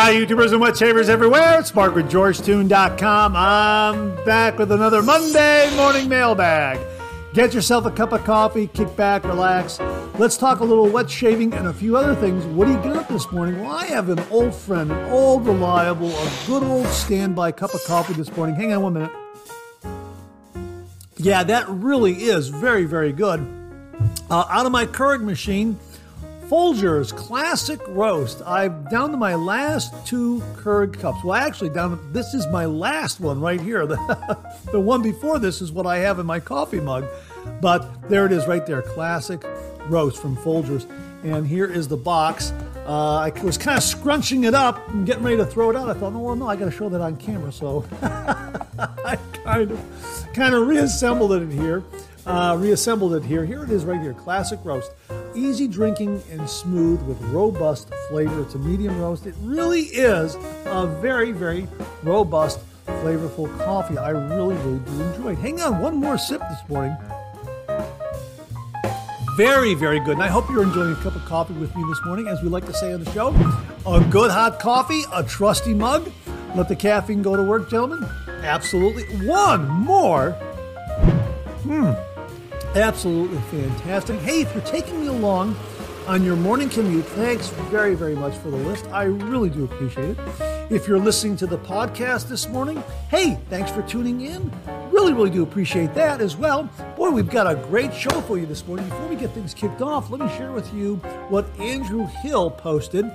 Hi, YouTubers and wet shavers everywhere. It's Mark with GeorgeToon.com. I'm back with another Monday morning mailbag. Get yourself a cup of coffee, kick back, relax. Let's talk a little wet shaving and a few other things. What do you got this morning? Well, I have an old friend, an old reliable, a good old standby cup of coffee this morning. Hang on one minute. Yeah, that really is very, very good. Uh, out of my Keurig machine, Folgers Classic Roast. I'm down to my last two Keurig cups. Well, actually, down this is my last one right here. The, the one before this is what I have in my coffee mug. But there it is right there, Classic Roast from Folgers. And here is the box. Uh, I was kind of scrunching it up and getting ready to throw it out. I thought, no, well, no, I got to show that on camera. So I kind of kind of reassembled it in here. Uh, reassembled it here. Here it is right here, Classic Roast easy drinking and smooth with robust flavor. It's a medium roast. It really is a very, very robust, flavorful coffee. I really, really do enjoy it. Hang on, one more sip this morning. Very, very good. And I hope you're enjoying a cup of coffee with me this morning. As we like to say on the show, a good hot coffee, a trusty mug. Let the caffeine go to work, gentlemen. Absolutely. One more. Hmm. Absolutely fantastic. Hey, if you're taking me along on your morning commute, thanks very, very much for the list. I really do appreciate it. If you're listening to the podcast this morning, hey, thanks for tuning in. Really, really do appreciate that as well. Boy, we've got a great show for you this morning. Before we get things kicked off, let me share with you what Andrew Hill posted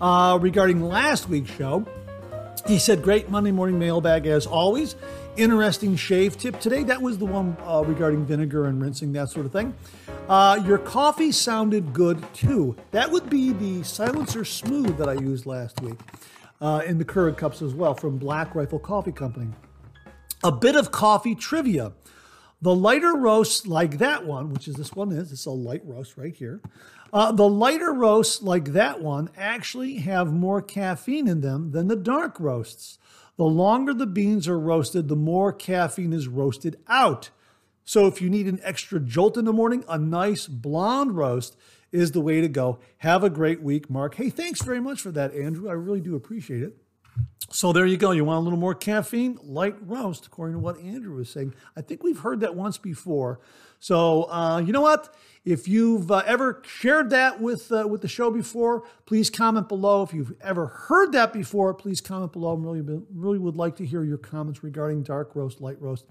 uh, regarding last week's show. He said, Great Monday morning mailbag as always interesting shave tip today. That was the one uh, regarding vinegar and rinsing, that sort of thing. Uh, your coffee sounded good too. That would be the Silencer Smooth that I used last week uh, in the Keurig cups as well from Black Rifle Coffee Company. A bit of coffee trivia. The lighter roasts like that one, which is this one is, it's a light roast right here. Uh, the lighter roasts like that one actually have more caffeine in them than the dark roasts. The longer the beans are roasted, the more caffeine is roasted out. So if you need an extra jolt in the morning, a nice blonde roast is the way to go. Have a great week, Mark. Hey, thanks very much for that, Andrew. I really do appreciate it. So there you go. You want a little more caffeine? Light roast, according to what Andrew was saying. I think we've heard that once before. So uh, you know what? If you've uh, ever shared that with uh, with the show before, please comment below. If you've ever heard that before, please comment below. I really, really would like to hear your comments regarding dark roast, light roast,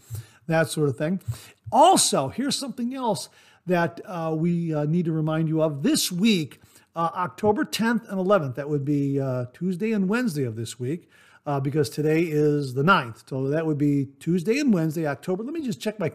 that sort of thing. Also, here's something else that uh, we uh, need to remind you of this week. Uh, October 10th and 11th, that would be Tuesday and Wednesday of this week, uh, because today is the 9th. So that would be Tuesday and Wednesday, October. Let me just check my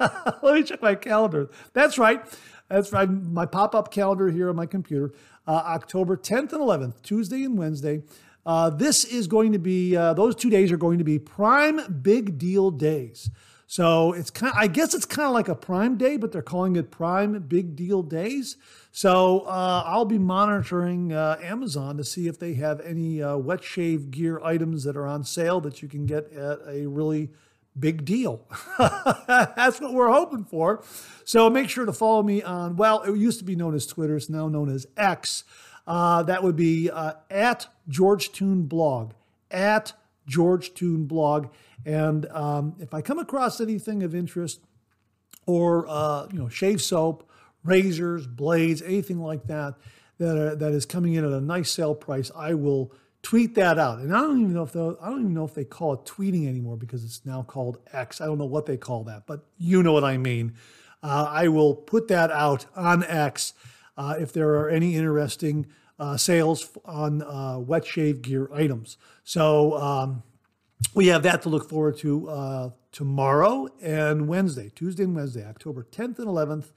let me check my calendar. That's right. That's right. My pop-up calendar here on my computer. Uh, October 10th and 11th, Tuesday and Wednesday. Uh, this is going to be uh, those two days are going to be prime big deal days. So it's kind. Of, I guess it's kind of like a Prime Day, but they're calling it Prime Big Deal Days. So uh, I'll be monitoring uh, Amazon to see if they have any uh, wet shave gear items that are on sale that you can get at a really big deal. That's what we're hoping for. So make sure to follow me on, well, it used to be known as Twitter, it's now known as X. Uh, that would be uh, at George Toon Blog, at George Toon Blog. And um, if I come across anything of interest or, uh, you know, shave soap, razors, blades, anything like that, that, are, that is coming in at a nice sale price, I will tweet that out. And I don't even know if I don't even know if they call it tweeting anymore because it's now called X. I don't know what they call that, but you know what I mean. Uh, I will put that out on X uh, if there are any interesting uh, sales on uh, wet shave gear items. So um, we have that to look forward to uh, tomorrow and Wednesday, Tuesday and Wednesday, October 10th and 11th.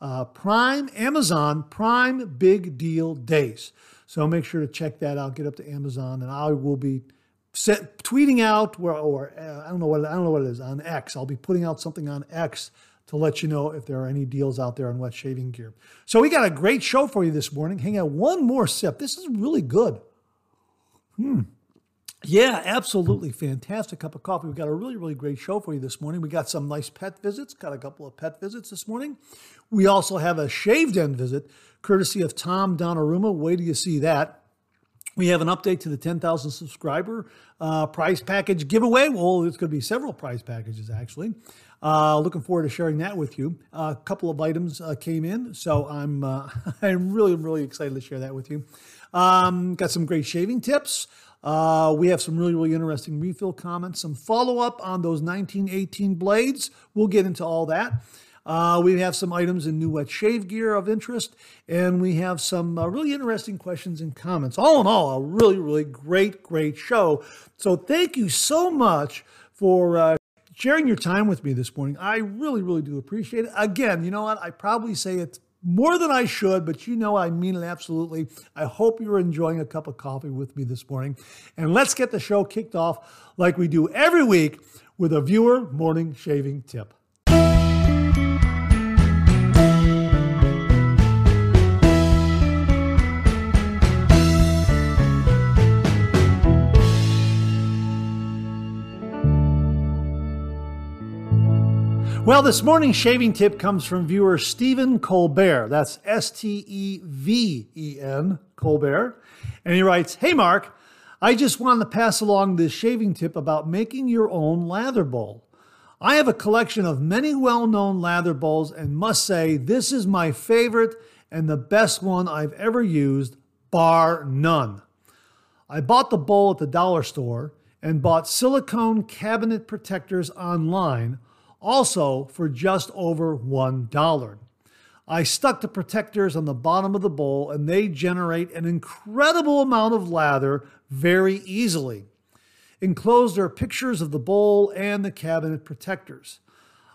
Uh, Prime, Amazon Prime Big Deal Days. So make sure to check that out. Get up to Amazon, and I will be set, tweeting out or, or uh, I don't know what I don't know what it is on X. I'll be putting out something on X to let you know if there are any deals out there on wet shaving gear. So we got a great show for you this morning. Hang on one more sip. This is really good. Hmm. Yeah, absolutely fantastic cup of coffee. We've got a really, really great show for you this morning. We got some nice pet visits, got a couple of pet visits this morning. We also have a shave den visit courtesy of Tom Donnarumma. Wait till you see that. we have an update to the 10,000 subscriber uh, prize package giveaway. Well, it's going to be several prize packages actually. Uh, looking forward to sharing that with you. Uh, a couple of items uh, came in, so I'm uh, I'm really really excited to share that with you. Um, got some great shaving tips. Uh, we have some really really interesting refill comments, some follow up on those 1918 blades. We'll get into all that. Uh, we have some items in new wet shave gear of interest, and we have some uh, really interesting questions and comments. All in all, a really, really great, great show. So thank you so much for uh, sharing your time with me this morning. I really, really do appreciate it. Again, you know what? I probably say it more than I should, but you know I mean it absolutely. I hope you're enjoying a cup of coffee with me this morning. And let's get the show kicked off like we do every week with a viewer morning shaving tip. Well, this morning's shaving tip comes from viewer Stephen Colbert. That's S T E V E N, Colbert. And he writes Hey, Mark, I just wanted to pass along this shaving tip about making your own lather bowl. I have a collection of many well known lather bowls and must say this is my favorite and the best one I've ever used, bar none. I bought the bowl at the dollar store and bought silicone cabinet protectors online also for just over $1. I stuck the protectors on the bottom of the bowl and they generate an incredible amount of lather very easily. Enclosed are pictures of the bowl and the cabinet protectors.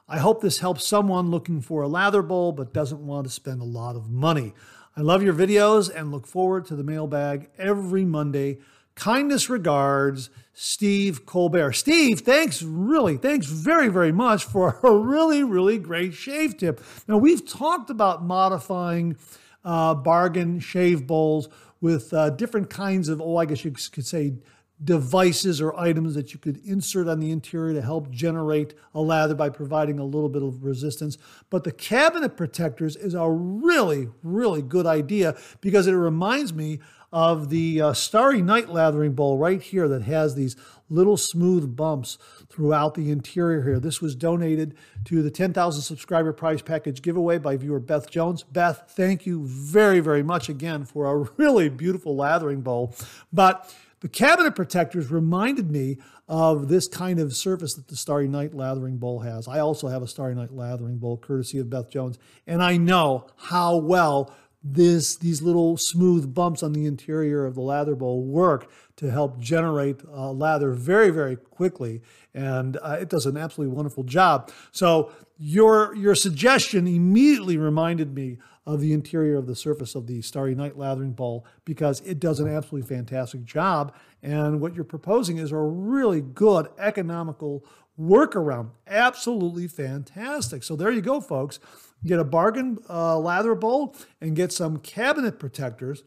I hope this helps someone looking for a lather bowl but doesn't want to spend a lot of money. I love your videos and look forward to the mailbag every Monday. Kindness regards, Steve Colbert. Steve, thanks really, thanks very, very much for a really, really great shave tip. Now, we've talked about modifying uh, bargain shave bowls with uh, different kinds of, oh, I guess you could say, devices or items that you could insert on the interior to help generate a lather by providing a little bit of resistance. But the cabinet protectors is a really, really good idea because it reminds me of the uh, Starry Night lathering bowl right here that has these little smooth bumps throughout the interior here. This was donated to the 10,000 subscriber prize package giveaway by viewer Beth Jones. Beth, thank you very, very much again for a really beautiful lathering bowl. But the cabinet protectors reminded me of this kind of surface that the Starry Night lathering bowl has. I also have a Starry Night lathering bowl, courtesy of Beth Jones, and I know how well this these little smooth bumps on the interior of the lather bowl work to help generate uh, lather very very quickly and uh, it does an absolutely wonderful job. So your your suggestion immediately reminded me of the interior of the surface of the starry night lathering bowl because it does an absolutely fantastic job and what you're proposing is a really good economical workaround. Absolutely fantastic. So there you go folks get a bargain uh, lather bowl and get some cabinet protectors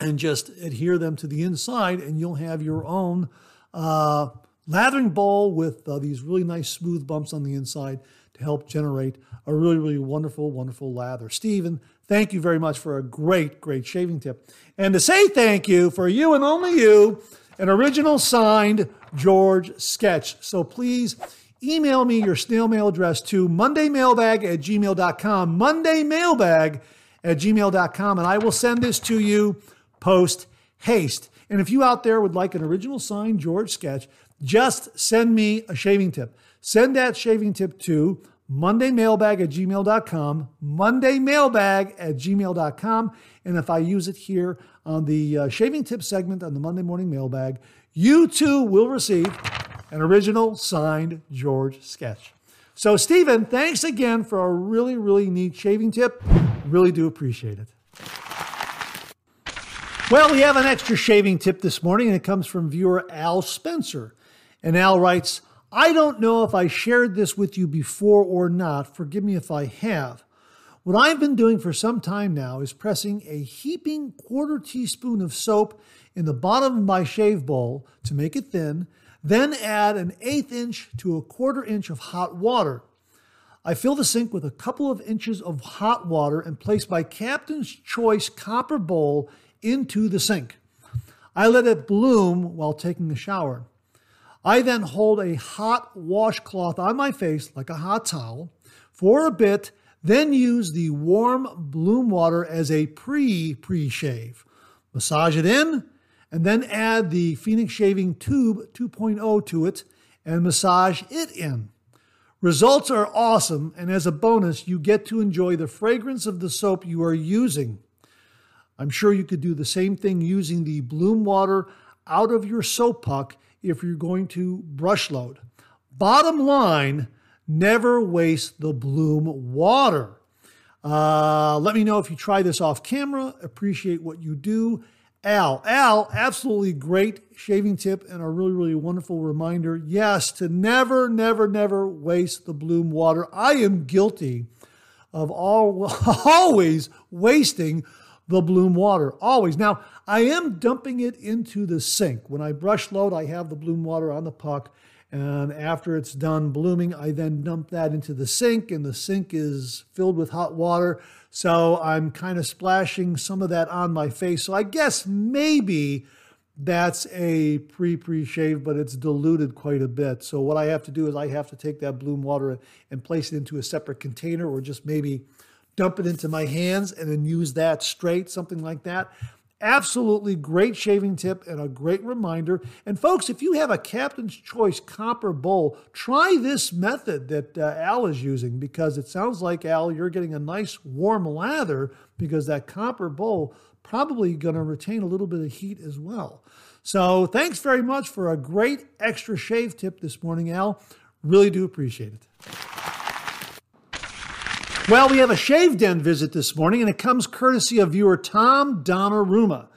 and just adhere them to the inside, and you'll have your own uh, lathering bowl with uh, these really nice smooth bumps on the inside to help generate a really, really wonderful, wonderful lather. Stephen, thank you very much for a great, great shaving tip. And to say thank you for you and only you, an original signed George sketch. So please email me your snail mail address to mondaymailbag at gmail.com, mondaymailbag at gmail.com, and I will send this to you post haste. And if you out there would like an original signed George sketch, just send me a shaving tip. Send that shaving tip to mondaymailbag at gmail.com, mondaymailbag at gmail.com. And if I use it here on the uh, shaving tip segment on the Monday morning mailbag, you too will receive an original signed George sketch. So, Stephen, thanks again for a really, really neat shaving tip. Really do appreciate it. Well, we have an extra shaving tip this morning, and it comes from viewer Al Spencer. And Al writes, I don't know if I shared this with you before or not. Forgive me if I have. What I've been doing for some time now is pressing a heaping quarter teaspoon of soap in the bottom of my shave bowl to make it thin then add an eighth inch to a quarter inch of hot water. I fill the sink with a couple of inches of hot water and place my Captain's Choice copper bowl into the sink. I let it bloom while taking a shower. I then hold a hot washcloth on my face like a hot towel for a bit, then use the warm bloom water as a pre pre shave. Massage it in, and then add the Phoenix Shaving Tube 2.0 to it and massage it in. Results are awesome, and as a bonus, you get to enjoy the fragrance of the soap you are using. I'm sure you could do the same thing using the bloom water out of your soap puck if you're going to brush load. Bottom line, never waste the bloom water. Uh, let me know if you try this off camera. Appreciate what you do. Al, Al, absolutely great shaving tip and a really, really wonderful reminder. Yes, to never, never, never waste the bloom water. I am guilty of all, always wasting the bloom water, always. Now, I am dumping it into the sink. When I brush load, I have the bloom water on the puck. And after it's done blooming, I then dump that into the sink, and the sink is filled with hot water. So I'm kind of splashing some of that on my face. So I guess maybe that's a pre pre shave, but it's diluted quite a bit. So what I have to do is I have to take that bloom water and place it into a separate container or just maybe dump it into my hands and then use that straight, something like that. Absolutely great shaving tip and a great reminder. And folks, if you have a Captain's Choice copper bowl, try this method that uh, Al is using because it sounds like, Al, you're getting a nice warm lather because that copper bowl probably going to retain a little bit of heat as well. So thanks very much for a great extra shave tip this morning, Al. Really do appreciate it. Well, we have a shave den visit this morning, and it comes courtesy of viewer Tom Donnarumma.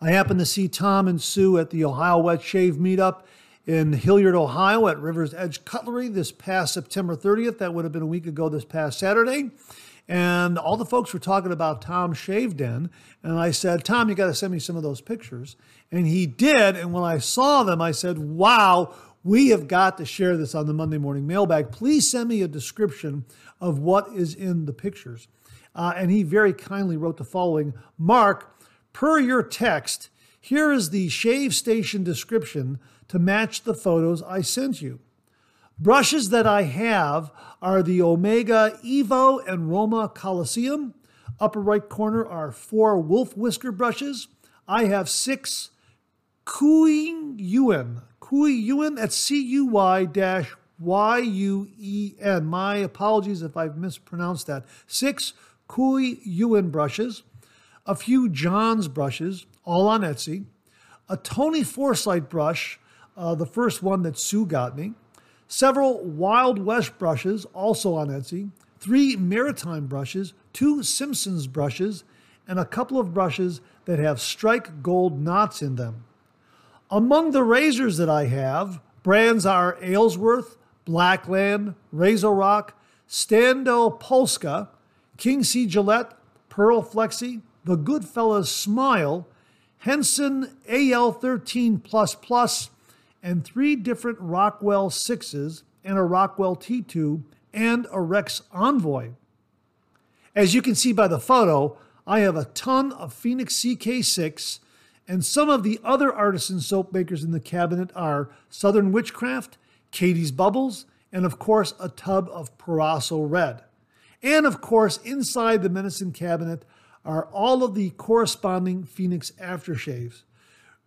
I happened to see Tom and Sue at the Ohio Wet Shave Meetup in Hilliard, Ohio at River's Edge Cutlery this past September 30th. That would have been a week ago this past Saturday. And all the folks were talking about Tom's Shave Den. And I said, Tom, you got to send me some of those pictures. And he did. And when I saw them, I said, wow, we have got to share this on the Monday morning mailbag. Please send me a description of what is in the pictures. Uh, and he very kindly wrote the following Mark, per your text, here is the shave station description to match the photos I sent you. Brushes that I have are the Omega Evo and Roma Coliseum. Upper right corner are four wolf whisker brushes. I have six Kui Yuan. Kui Yuan at C U Y dash Y U E N. My apologies if I've mispronounced that. Six Kui Yuan brushes, a few John's brushes, all on Etsy, a Tony Forsyth brush, uh, the first one that Sue got me, several Wild West brushes, also on Etsy, three Maritime brushes, two Simpsons brushes, and a couple of brushes that have strike gold knots in them. Among the razors that I have, brands are Aylsworth, Blackland, Razor Rock, Stando Polska, King C. Gillette, Pearl Flexi, The Goodfellas Smile, Henson AL13 and three different Rockwell 6s and a Rockwell T2 and a Rex Envoy. As you can see by the photo, I have a ton of Phoenix CK6 and some of the other artisan soap makers in the cabinet are Southern Witchcraft, Katie's Bubbles, and of course, a tub of Proraso Red. And of course, inside the medicine cabinet are all of the corresponding Phoenix aftershaves.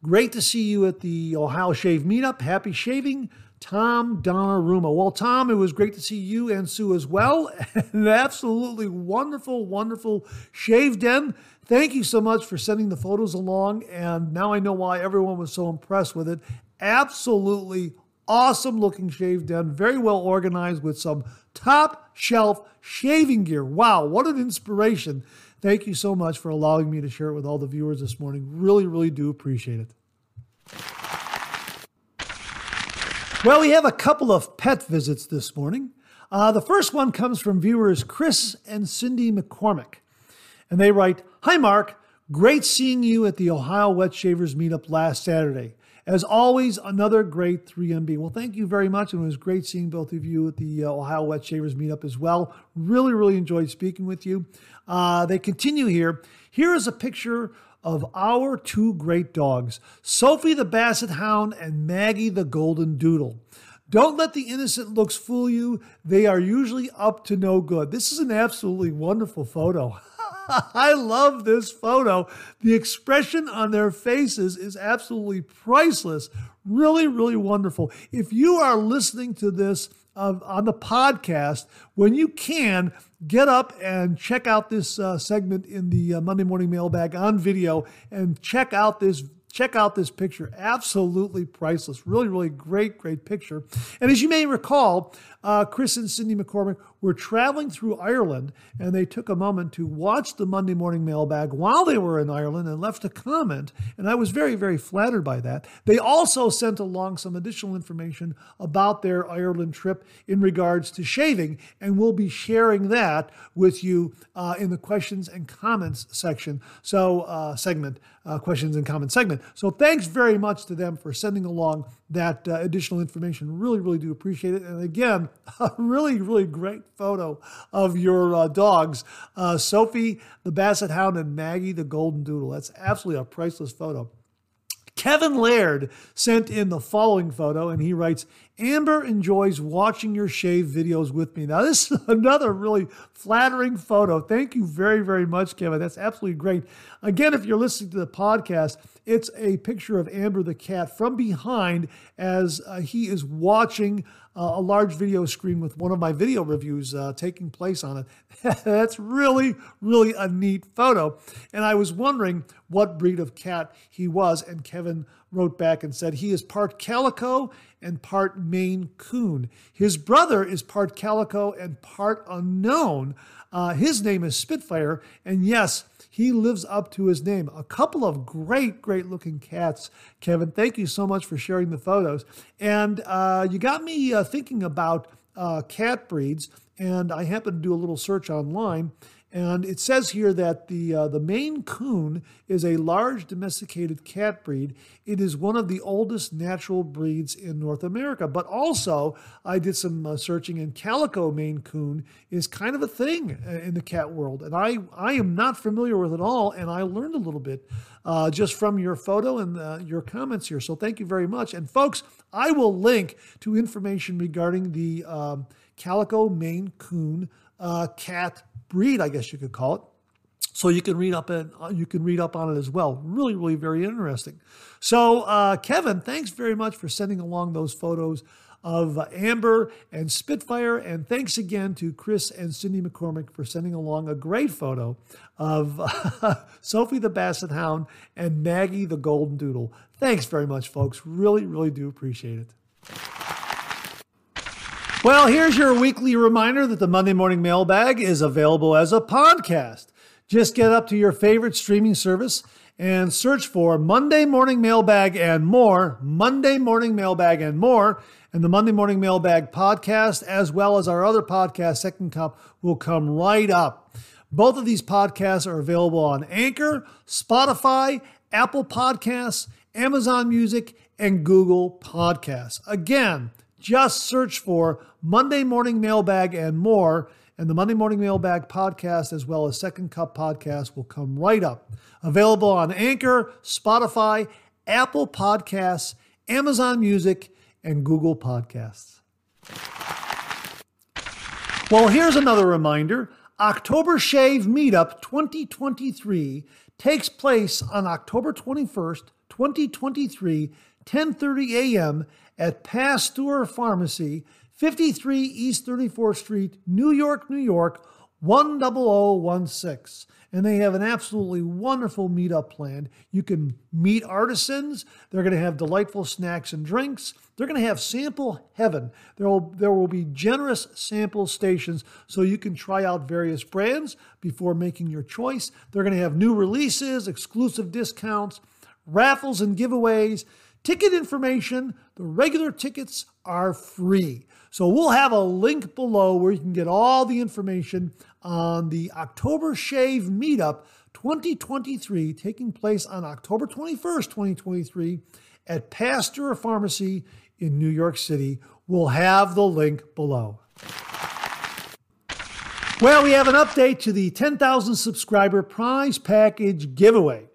Great to see you at the Ohio Shave Meetup. Happy shaving, Tom Donnarumma. Well, Tom, it was great to see you and Sue as well. An absolutely wonderful, wonderful shave den. Thank you so much for sending the photos along. And now I know why everyone was so impressed with it. Absolutely awesome looking shave den, very well organized with some top shelf shaving gear. Wow, what an inspiration. Thank you so much for allowing me to share it with all the viewers this morning. Really, really do appreciate it. Well, we have a couple of pet visits this morning. Uh, the first one comes from viewers Chris and Cindy McCormick. And they write Hi, Mark. Great seeing you at the Ohio Wet Shavers meetup last Saturday. As always, another great 3MB. Well, thank you very much. And it was great seeing both of you at the uh, Ohio Wet Shavers meetup as well. Really, really enjoyed speaking with you. Uh, they continue here. Here is a picture of our two great dogs, Sophie the Basset Hound and Maggie the Golden Doodle. Don't let the innocent looks fool you. They are usually up to no good. This is an absolutely wonderful photo. I love this photo. The expression on their faces is absolutely priceless. Really, really wonderful. If you are listening to this uh, on the podcast, when you can, get up and check out this uh, segment in the uh, Monday Morning Mailbag on video and check out this Check out this picture. Absolutely priceless. Really, really great, great picture. And as you may recall, uh, Chris and Cindy McCormick were traveling through Ireland and they took a moment to watch the Monday morning mailbag while they were in Ireland and left a comment. And I was very, very flattered by that. They also sent along some additional information about their Ireland trip in regards to shaving, and we'll be sharing that with you uh, in the questions and comments section. So, uh, segment, uh, questions and comments segment. So, thanks very much to them for sending along that uh, additional information. Really, really do appreciate it. And again, a really, really great photo of your uh, dogs, uh, Sophie the Basset Hound and Maggie the Golden Doodle. That's absolutely a priceless photo. Kevin Laird sent in the following photo, and he writes, Amber enjoys watching your shave videos with me. Now, this is another really flattering photo. Thank you very, very much, Kevin. That's absolutely great. Again, if you're listening to the podcast, it's a picture of Amber the cat from behind as uh, he is watching a large video screen with one of my video reviews uh, taking place on it. That's really, really a neat photo. And I was wondering what breed of cat he was, and Kevin wrote back and said he is part calico and part Maine Coon. His brother is part calico and part unknown. Uh, his name is Spitfire, and yes, he lives up to his name. A couple of great, great looking cats, Kevin. Thank you so much for sharing the photos. And uh, you got me uh, thinking about uh, cat breeds, and I happened to do a little search online, and it says here that the uh, the Maine Coon is a large domesticated cat breed. It is one of the oldest natural breeds in North America. But also, I did some uh, searching, and Calico Maine Coon is kind of a thing uh, in the cat world, and I I am not familiar with it all, and I learned a little bit uh, just from your photo and uh, your comments here. So thank you very much. And folks, I will link to information regarding the um, Calico Maine Coon uh, cat breed, I guess you could call it. So you can read up and uh, you can read up on it as well. Really, really very interesting. So uh, Kevin, thanks very much for sending along those photos of uh, Amber and Spitfire, and thanks again to Chris and Cindy McCormick for sending along a great photo of uh, Sophie the Basset Hound and Maggie the Golden Doodle. Thanks very much, folks. Really, really do appreciate it. Well, here's your weekly reminder that the Monday Morning Mailbag is available as a podcast. Just get up to your favorite streaming service and search for Monday Morning Mailbag and more, Monday Morning Mailbag and more, and the Monday Morning Mailbag podcast, as well as our other podcast, Second Cup, will come right up. Both of these podcasts are available on Anchor, Spotify, Apple Podcasts, Amazon Music, and Google Podcasts. Again, just search for Monday Morning Mailbag and more, and the Monday Morning Mailbag podcast, as well as Second Cup podcast, will come right up. Available on Anchor, Spotify, Apple Podcasts, Amazon Music, and Google Podcasts. Well, here's another reminder Oktobershave Meetup 2023 takes place on October 21st, 2023, 10:30 a.m at Pasteur Pharmacy, 53 East 34th Street, New York, New York, 10016. And they have an absolutely wonderful meetup planned. You can meet artisans. They're going to have delightful snacks and drinks. They're going to have sample heaven. There will, there will be generous sample stations so you can try out various brands before making your choice. They're going to have new releases, exclusive discounts, raffles and giveaways. Ticket information, the regular tickets are free. So we'll have a link below where you can get all the information on the Oktobershave Meetup 2023 taking place on October 21st, 2023 at Pasteur Pharmacy in New York City. We'll have the link below. Well, we have an update to the 10,000 subscriber prize package giveaway.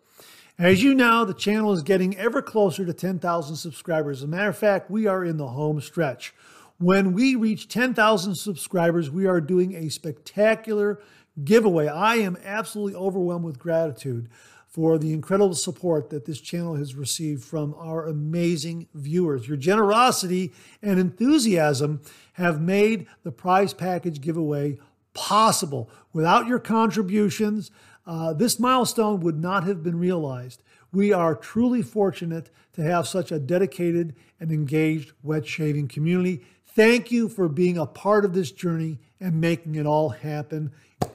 As you know, the channel is getting ever closer to 10,000 subscribers. As a matter of fact, we are in the home stretch. When we reach 10,000 subscribers, we are doing a spectacular giveaway. I am absolutely overwhelmed with gratitude for the incredible support that this channel has received from our amazing viewers. Your generosity and enthusiasm have made the prize package giveaway possible. Without your contributions, uh, this milestone would not have been realized. We are truly fortunate to have such a dedicated and engaged wet shaving community. Thank you for being a part of this journey and making it all happen.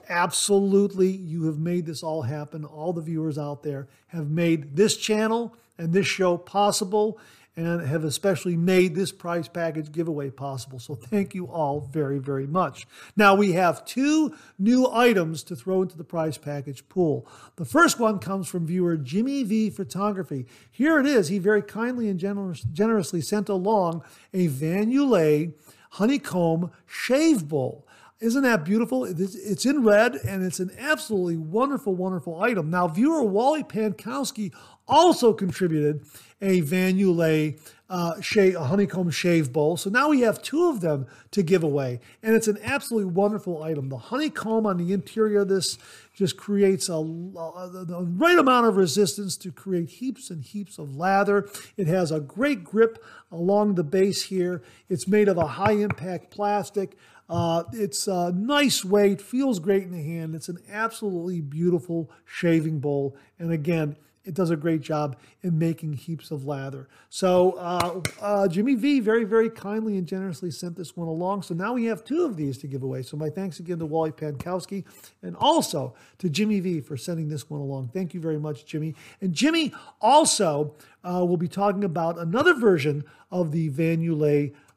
Absolutely, you have made this all happen. All the viewers out there have made this channel and this show possible and have especially made this prize package giveaway possible. So thank you all very, very much. Now we have two new items to throw into the prize package pool. The first one comes from viewer Jimmy V Photography. Here it is. He very kindly and generous, generously sent along a Van honeycomb shave bowl. Isn't that beautiful? It's in red and it's an absolutely wonderful, wonderful item. Now, viewer Wally Pankowski also contributed a Van uh, shave, a honeycomb shave bowl. So now we have two of them to give away, and it's an absolutely wonderful item. The honeycomb on the interior of this just creates a, a, the right amount of resistance to create heaps and heaps of lather. It has a great grip along the base here. It's made of a high impact plastic. Uh, it's a nice weight, feels great in the hand. It's an absolutely beautiful shaving bowl. And again, it does a great job in making heaps of lather. So uh, uh, Jimmy V very, very kindly and generously sent this one along. So now we have two of these to give away. So my thanks again to Wally Pankowski and also to Jimmy V for sending this one along. Thank you very much, Jimmy. And Jimmy also uh, will be talking about another version of the Van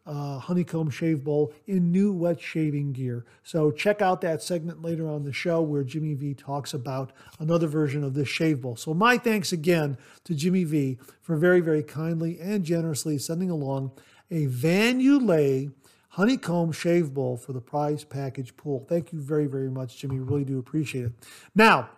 uh, honeycomb shave bowl in new wet shaving gear. So check out that segment later on the show where Jimmy V talks about another version of this shave bowl. So my thanks again to Jimmy V for very, very kindly and generously sending along a Van Yulay honeycomb shave bowl for the prize package pool. Thank you very, very much, Jimmy. Really do appreciate it. Now,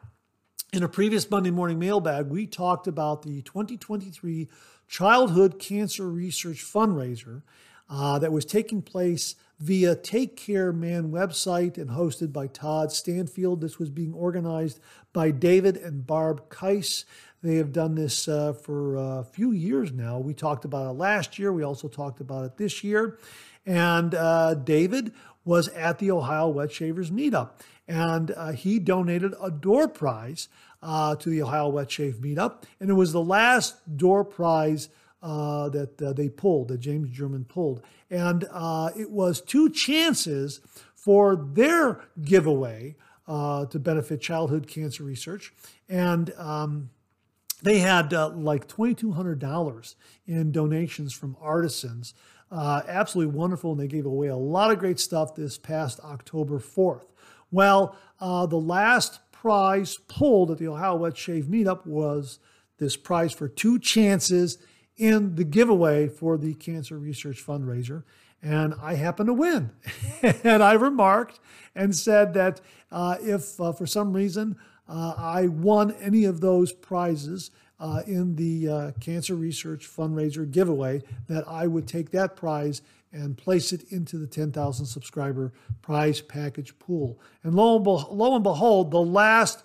in a previous Monday morning mailbag, we talked about the 2023 Childhood Cancer Research Fundraiser uh, that was taking place via Take Care Man website and hosted by Todd Stanfield. This was being organized by David and Barb Keiss. They have done this uh, for a few years now. We talked about it last year. We also talked about it this year. And uh, David was at the Ohio Wet Shavers meetup, and uh, he donated a door prize uh, to the Ohio Wet Shave meetup. And it was the last door prize uh, that uh, they pulled, that James German pulled. And uh, it was two chances for their giveaway uh, to benefit childhood cancer research. And um, they had uh, like $2,200 in donations from artisans. Uh, absolutely wonderful. And they gave away a lot of great stuff this past October 4th. Well, the last prize pulled at the Ohio Wet Shave Meetup was this prize for two chances in the giveaway for the Cancer Research Fundraiser. And I happened to win. and I remarked and said that uh, if uh, for some reason uh, I won any of those prizes uh, in the uh, Cancer Research Fundraiser giveaway, that I would take that prize and place it into the 10,000 subscriber prize package pool. And lo and, be- lo and behold, the last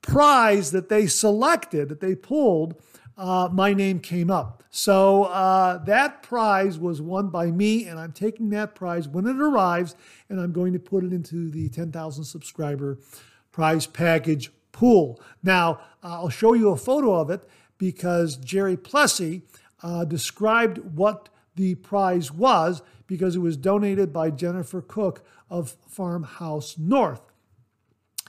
prize that they selected, that they pulled, uh, my name came up. So uh, that prize was won by me, and I'm taking that prize when it arrives, and I'm going to put it into the 10,000 subscriber prize package pool. Now, I'll show you a photo of it because Jerry Plessy uh, described what the prize was because it was donated by Jennifer Cook of Farmhouse North.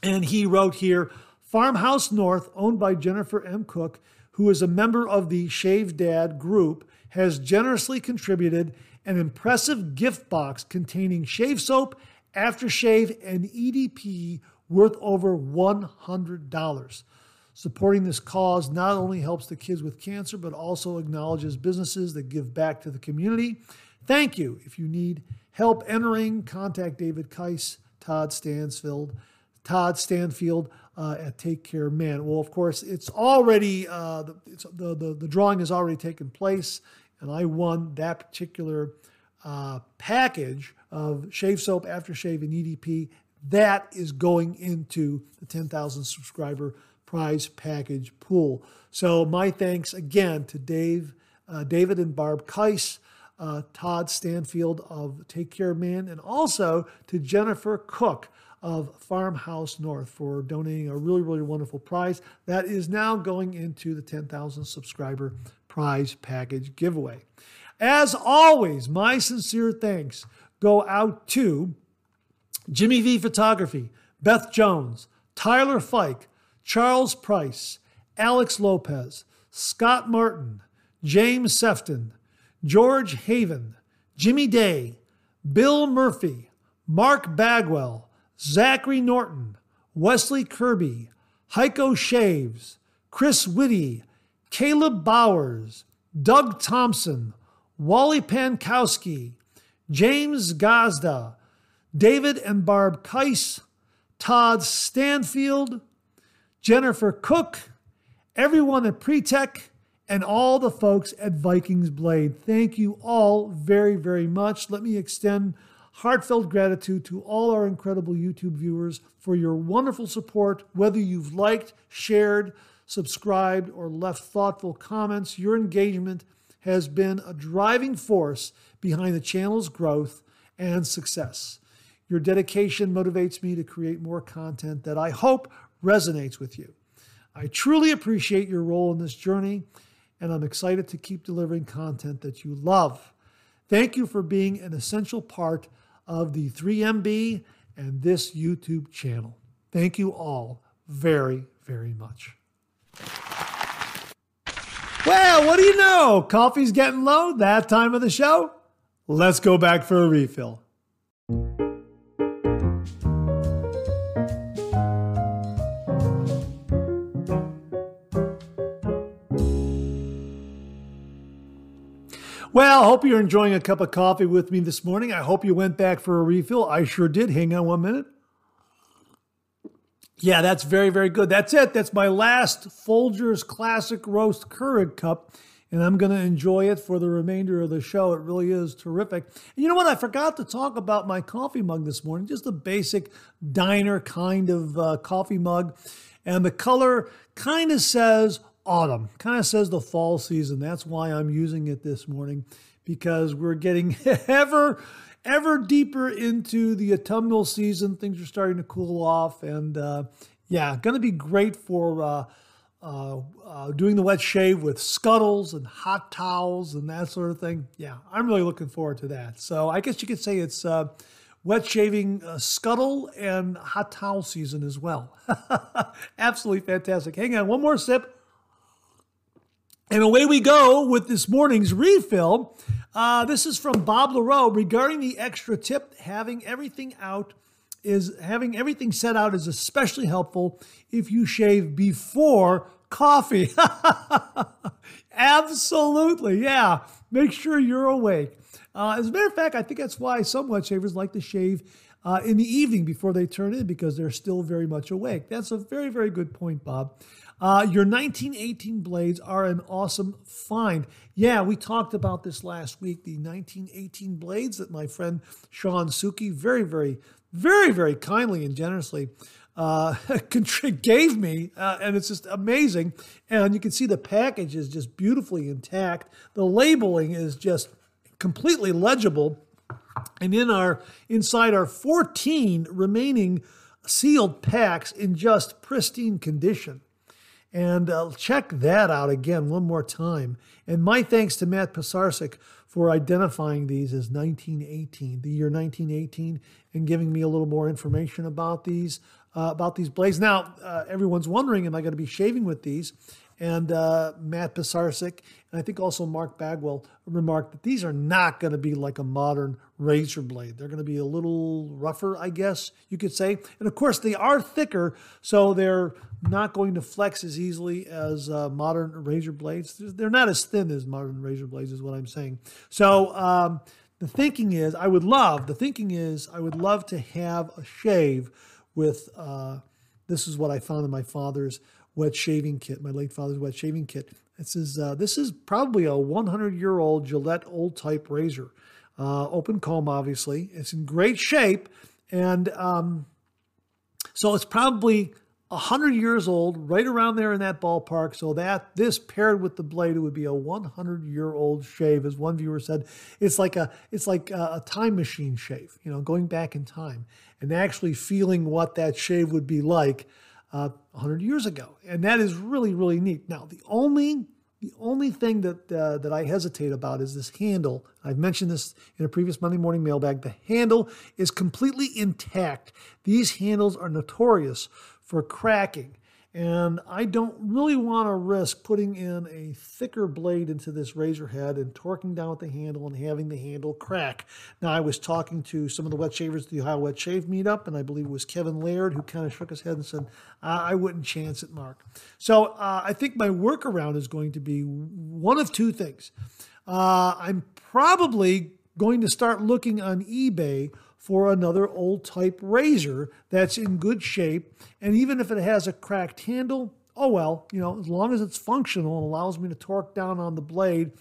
And he wrote here Farmhouse North, owned by Jennifer M. Cook, who is a member of the Shave Dad group, has generously contributed an impressive gift box containing shave soap, aftershave, and EDP worth over $100. Supporting this cause not only helps the kids with cancer, but also acknowledges businesses that give back to the community. Thank you. If you need help entering, contact David Keiss, Todd Stansfield, Todd Stanfield uh, at Take Care Man. Well, of course, it's already uh, the, it's, the, the the drawing has already taken place, and I won that particular uh, package of shave soap, aftershave, and EDP. That is going into the 10,000 subscriber prize package pool. So my thanks again to Dave, uh, David and Barb Keiss, uh, Todd Stanfield of Take Care Man, and also to Jennifer Cook of Farmhouse North for donating a really, really wonderful prize that is now going into the 10,000 subscriber prize package giveaway. As always, my sincere thanks go out to Jimmy V Photography, Beth Jones, Tyler Fike, Charles Price, Alex Lopez, Scott Martin, James Sefton, George Haven, Jimmy Day, Bill Murphy, Mark Bagwell, Zachary Norton, Wesley Kirby, Heiko Shaves, Chris Whitty, Caleb Bowers, Doug Thompson, Wally Pankowski, James Gazda, David and Barb Keiss, Todd Stanfield, Jennifer Cook, everyone at Pretech, and all the folks at Vikings Blade. Thank you all very, very much. Let me extend heartfelt gratitude to all our incredible YouTube viewers for your wonderful support, whether you've liked, shared, subscribed, or left thoughtful comments. Your engagement has been a driving force behind the channel's growth and success. Your dedication motivates me to create more content that I hope resonates with you. I truly appreciate your role in this journey, and I'm excited to keep delivering content that you love. Thank you for being an essential part of the 3MB and this YouTube channel. Thank you all very, very much. Well, what do you know? Coffee's getting low that time of the show. Let's go back for a refill. Well, I hope you're enjoying a cup of coffee with me this morning. I hope you went back for a refill. I sure did. Hang on one minute. Yeah, that's very, very good. That's it. That's my last Folgers Classic Roast Keurig cup, and I'm going to enjoy it for the remainder of the show. It really is terrific. And you know what? I forgot to talk about my coffee mug this morning, just a basic diner kind of uh, coffee mug. And the color kind of says autumn, kind of says the fall season. That's why I'm using it this morning because we're getting ever ever deeper into the autumnal season. Things are starting to cool off, and uh, yeah, going to be great for uh, uh, uh, doing the wet shave with scuttles and hot towels and that sort of thing. Yeah, I'm really looking forward to that. So I guess you could say it's uh, wet shaving uh, scuttle and hot towel season as well. Absolutely fantastic. Hang on, one more sip. And away we go with this morning's refill. Uh, this is from Bob LaRoe regarding the extra tip. Having everything out is having everything set out is especially helpful if you shave before coffee. Absolutely, yeah. Make sure you're awake. Uh, as a matter of fact, I think that's why some wet shavers like to shave uh, in the evening before they turn in because they're still very much awake. That's a very, very good point, Bob. Uh, your 1918 blades are an awesome find. Yeah, we talked about this last week. The 1918 blades that my friend Sean Suki very, very, very, very kindly and generously uh, gave me, uh, and it's just amazing. And you can see the package is just beautifully intact. The labeling is just completely legible. And in our inside our 14 remaining sealed packs in just pristine condition. And uh, check that out again one more time. And my thanks to Matt Pisarcik for identifying these as 1918, the year 1918, and giving me a little more information about these uh, about these blades. Now, uh, everyone's wondering, am I going to be shaving with these? and uh, Matt Pisarcik, and I think also Mark Bagwell remarked that these are not going to be like a modern razor blade. They're going to be a little rougher, I guess you could say. And of course, they are thicker, so they're not going to flex as easily as uh, modern razor blades. They're not as thin as modern razor blades, is what I'm saying. So, um, the thinking is, I would love, the thinking is, I would love to have a shave with, uh, this is what I found in my father's wet shaving kit, my late father's wet shaving kit. This is, uh, this is probably a 100 year old Gillette old type razor. Uh, open comb, obviously. It's in great shape. And um, so it's probably 100 years old, right around there in that ballpark. So that this paired with the blade, it would be a 100 year old shave, as one viewer said. It's like a it's like a, time machine shave, you know, going back in time and actually feeling what that shave would be like uh, 100 years ago, and that is really really neat. Now the only the only thing that uh, that I hesitate about is this handle. I've mentioned this in a previous Monday morning mailbag. The handle is completely intact. These handles are notorious for cracking. And I don't really want to risk putting in a thicker blade into this razor head and torquing down with the handle and having the handle crack. Now, I was talking to some of the wet shavers at the Ohio Wet Shave meetup, and I believe it was Kevin Laird who kind of shook his head and said, I wouldn't chance it, Mark. So uh, I think my workaround is going to be one of two things. Uh, I'm probably going to start looking on eBay for another old type razor that's in good shape. And even if it has a cracked handle, oh well, you know, as long as it's functional and allows me to torque down on the blade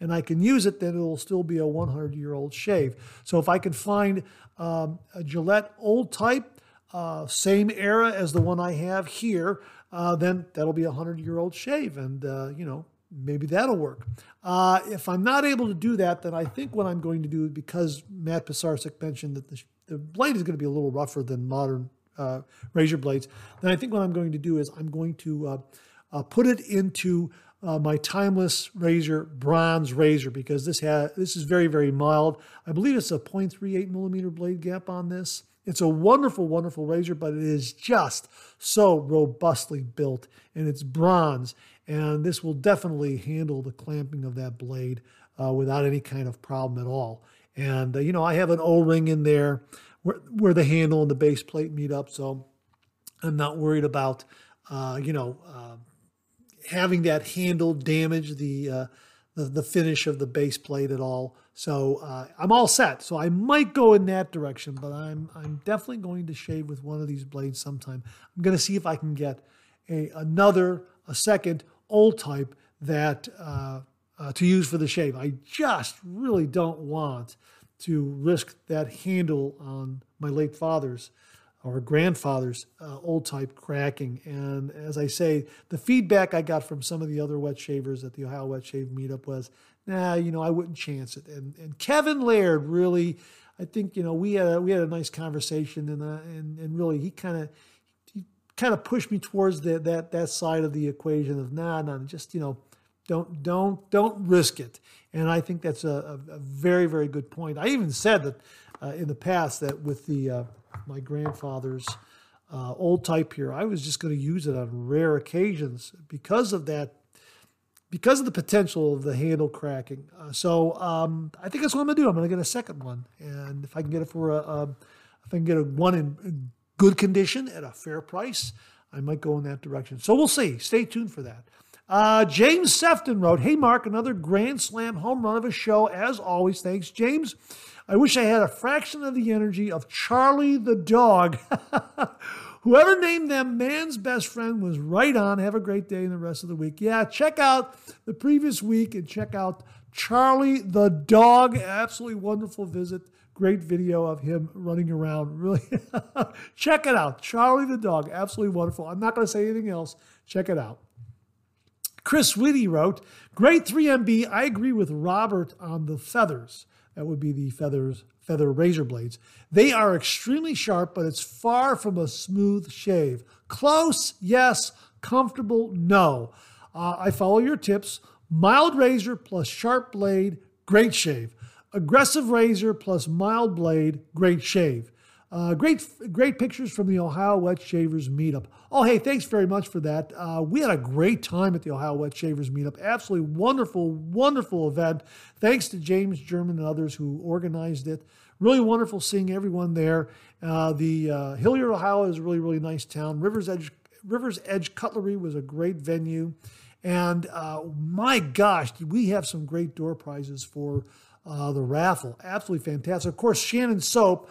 and I can use it, then it'll still be a 100 year old shave. So if I can find um, a Gillette old type, uh, same era as the one I have here, uh, then that'll be a 100 year old shave. And, uh, you know, maybe that'll work. Uh, if I'm not able to do that, then I think what I'm going to do, because Matt Pisarcik mentioned that the, the blade is going to be a little rougher than modern uh, razor blades, then I think what I'm going to do is I'm going to uh, uh put it into uh, my timeless razor bronze razor because this has this is very very mild. I believe it's a 0.38 millimeter blade gap on this. It's a wonderful, wonderful razor, but it is just so robustly built and it's bronze and this will definitely handle the clamping of that blade uh, without any kind of problem at all. And, uh, you know, I have an O-ring in there where, where the handle and the base plate meet up, so I'm not worried about, uh, you know, uh, having that handle damage the, uh, the, the finish of the base plate at all. So uh, I'm all set. So I might go in that direction, but I'm I'm definitely going to shave with one of these blades sometime. I'm going to see if I can get a another a second old type that uh, uh, to use for the shave. I just really don't want to risk that handle on my late father's or grandfather's uh, old type cracking. And as I say, the feedback I got from some of the other wet shavers at the Ohio Wet Shave meetup was, nah, you know, I wouldn't chance it. And and Kevin Laird really, I think, you know, we had a, we had a nice conversation and uh, and and really he kind of kind of pushed me towards that that side of the equation of nah, nah, just you know, don't don't don't risk it. And I think that's a, a, a very very good point. I even said that uh, in the past that with the uh, my grandfather's uh, old type here, I was just going to use it on rare occasions because of that. Because of the potential of the handle cracking, uh, so um, I think that's what I'm gonna do. I'm gonna get a second one, and if I can get it for a, a if I can get a one in good condition at a fair price, I might go in that direction. So we'll see. Stay tuned for that. Uh, James Sefton wrote, Hey, Mark, another Grand Slam home run of a show. As always, thanks, James. I wish I had a fraction of the energy of Charlie the dog. Whoever named them man's best friend was right on. Have a great day and the rest of the week. Yeah, check out the previous week and check out Charlie the dog. Absolutely wonderful visit Great video of him running around. Really, check it out. Charlie the dog, absolutely wonderful. I'm not going to say anything else. Check it out. Chris Whitty wrote, Great 3MB. I agree with Robert on the feathers. That would be the feathers, feather razor blades. They are extremely sharp, but it's far from a smooth shave. Close, yes. Comfortable, no. Uh, I follow your tips. Mild razor plus sharp blade, great shave. Aggressive razor plus mild blade, great shave. Uh, great, great pictures from the Ohio Wet Shavers meetup. Oh, hey, thanks very much for that. Uh, we had a great time at the Ohio Wet Shavers meetup. Absolutely wonderful, wonderful event. Thanks to James German and others who organized it. Really wonderful seeing everyone there. Uh, the uh, Hilliard, Ohio is a really, really nice town. Rivers Edge, Rivers Edge Cutlery was a great venue. And uh, my gosh, we have some great door prizes for uh, the raffle. Absolutely fantastic. Of course, Shannon Soap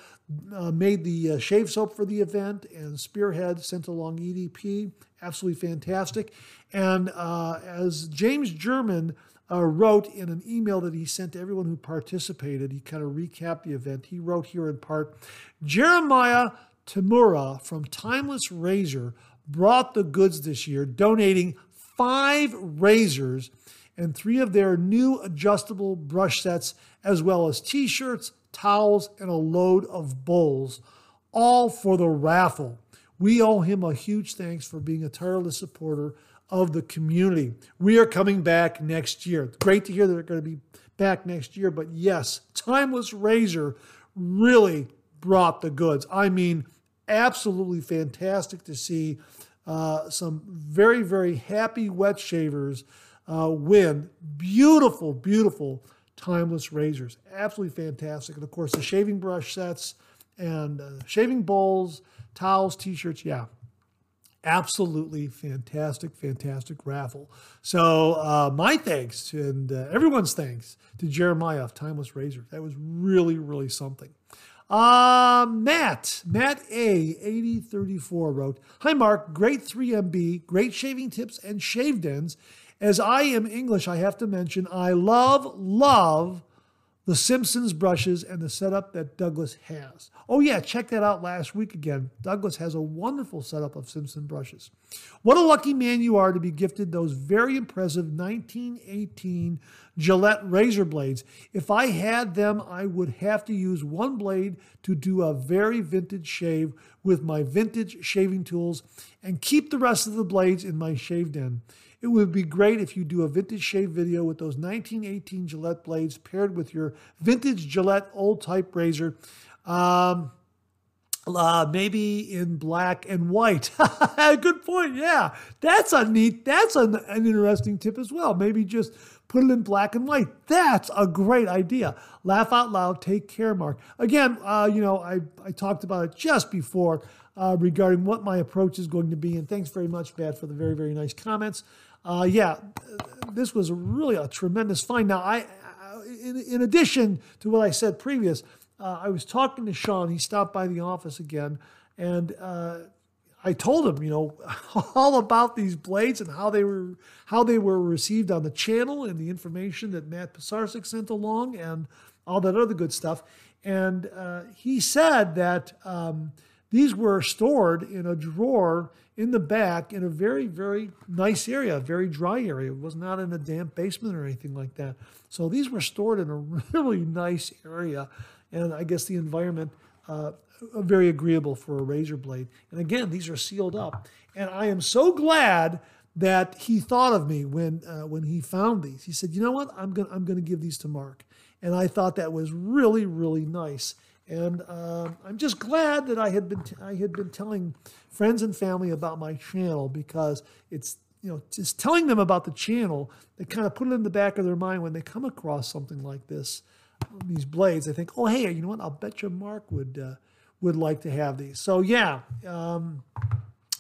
uh, made the uh, shave soap for the event, and Spearhead sent along EDP. Absolutely fantastic. And uh, as James German uh, wrote in an email that he sent to everyone who participated, he kind of recapped the event. He wrote here in part Jeremiah Tamura from Timeless Razor brought the goods this year, donating five razors and three of their new adjustable brush sets, as well as t shirts, towels, and a load of bowls, all for the raffle. We owe him a huge thanks for being a tireless supporter of the community. We are coming back next year. Great to hear that they're going to be back next year, but yes, Timeless Razor really brought the goods. I mean, absolutely fantastic to see uh, some very, very happy wet shavers uh, win beautiful, beautiful timeless razors. Absolutely fantastic. And of course, the shaving brush sets and uh, shaving bowls, towels, t shirts. Yeah. Absolutely fantastic, fantastic raffle. So, uh, my thanks and uh, everyone's thanks to Jeremiah of Timeless Razor. That was really, really something. Uh, Matt, Matt A, 8034 wrote Hi, Mark. Great 3MB, great shaving tips and shave dens. As I am English, I have to mention I love, love the Simpsons brushes and the setup that Douglas has. Oh, yeah, check that out last week again. Douglas has a wonderful setup of Simpson brushes. What a lucky man you are to be gifted those very impressive 1918 Gillette razor blades. If I had them, I would have to use one blade to do a very vintage shave with my vintage shaving tools and keep the rest of the blades in my shave den. It would be great if you do a vintage shave video with those 1918 Gillette blades paired with your vintage Gillette old type razor. Um, uh, maybe in black and white. Good point. Yeah, that's a neat. That's an, an interesting tip as well. Maybe just put it in black and white. That's a great idea. Laugh out loud. Take care, Mark. Again, uh, you know, I I talked about it just before uh, regarding what my approach is going to be, and thanks very much, Matt, for the very very nice comments uh, yeah, this was really a tremendous find. Now, I, in, in addition to what I said previous, uh, I was talking to Sean. He stopped by the office again, and uh, I told him, you know, all about these blades and how they were how they were received on the channel and the information that Matt Pisarcik sent along and all that other good stuff. And uh, he said that um, these were stored in a drawer in the back in a very, very nice area, a very dry area. It was not in a damp basement or anything like that. So these were stored in a really nice area. And I guess the environment uh, very agreeable for a razor blade. And again, these are sealed up. And I am so glad that he thought of me when uh, when he found these. He said, "You know what? I'm going I'm going to give these to Mark." And I thought that was really really nice. And uh, I'm just glad that I had been t- I had been telling friends and family about my channel because it's you know just telling them about the channel they kind of put it in the back of their mind when they come across something like this these blades they think oh hey you know what? I'll bet you Mark would uh, would like to have these. So yeah um,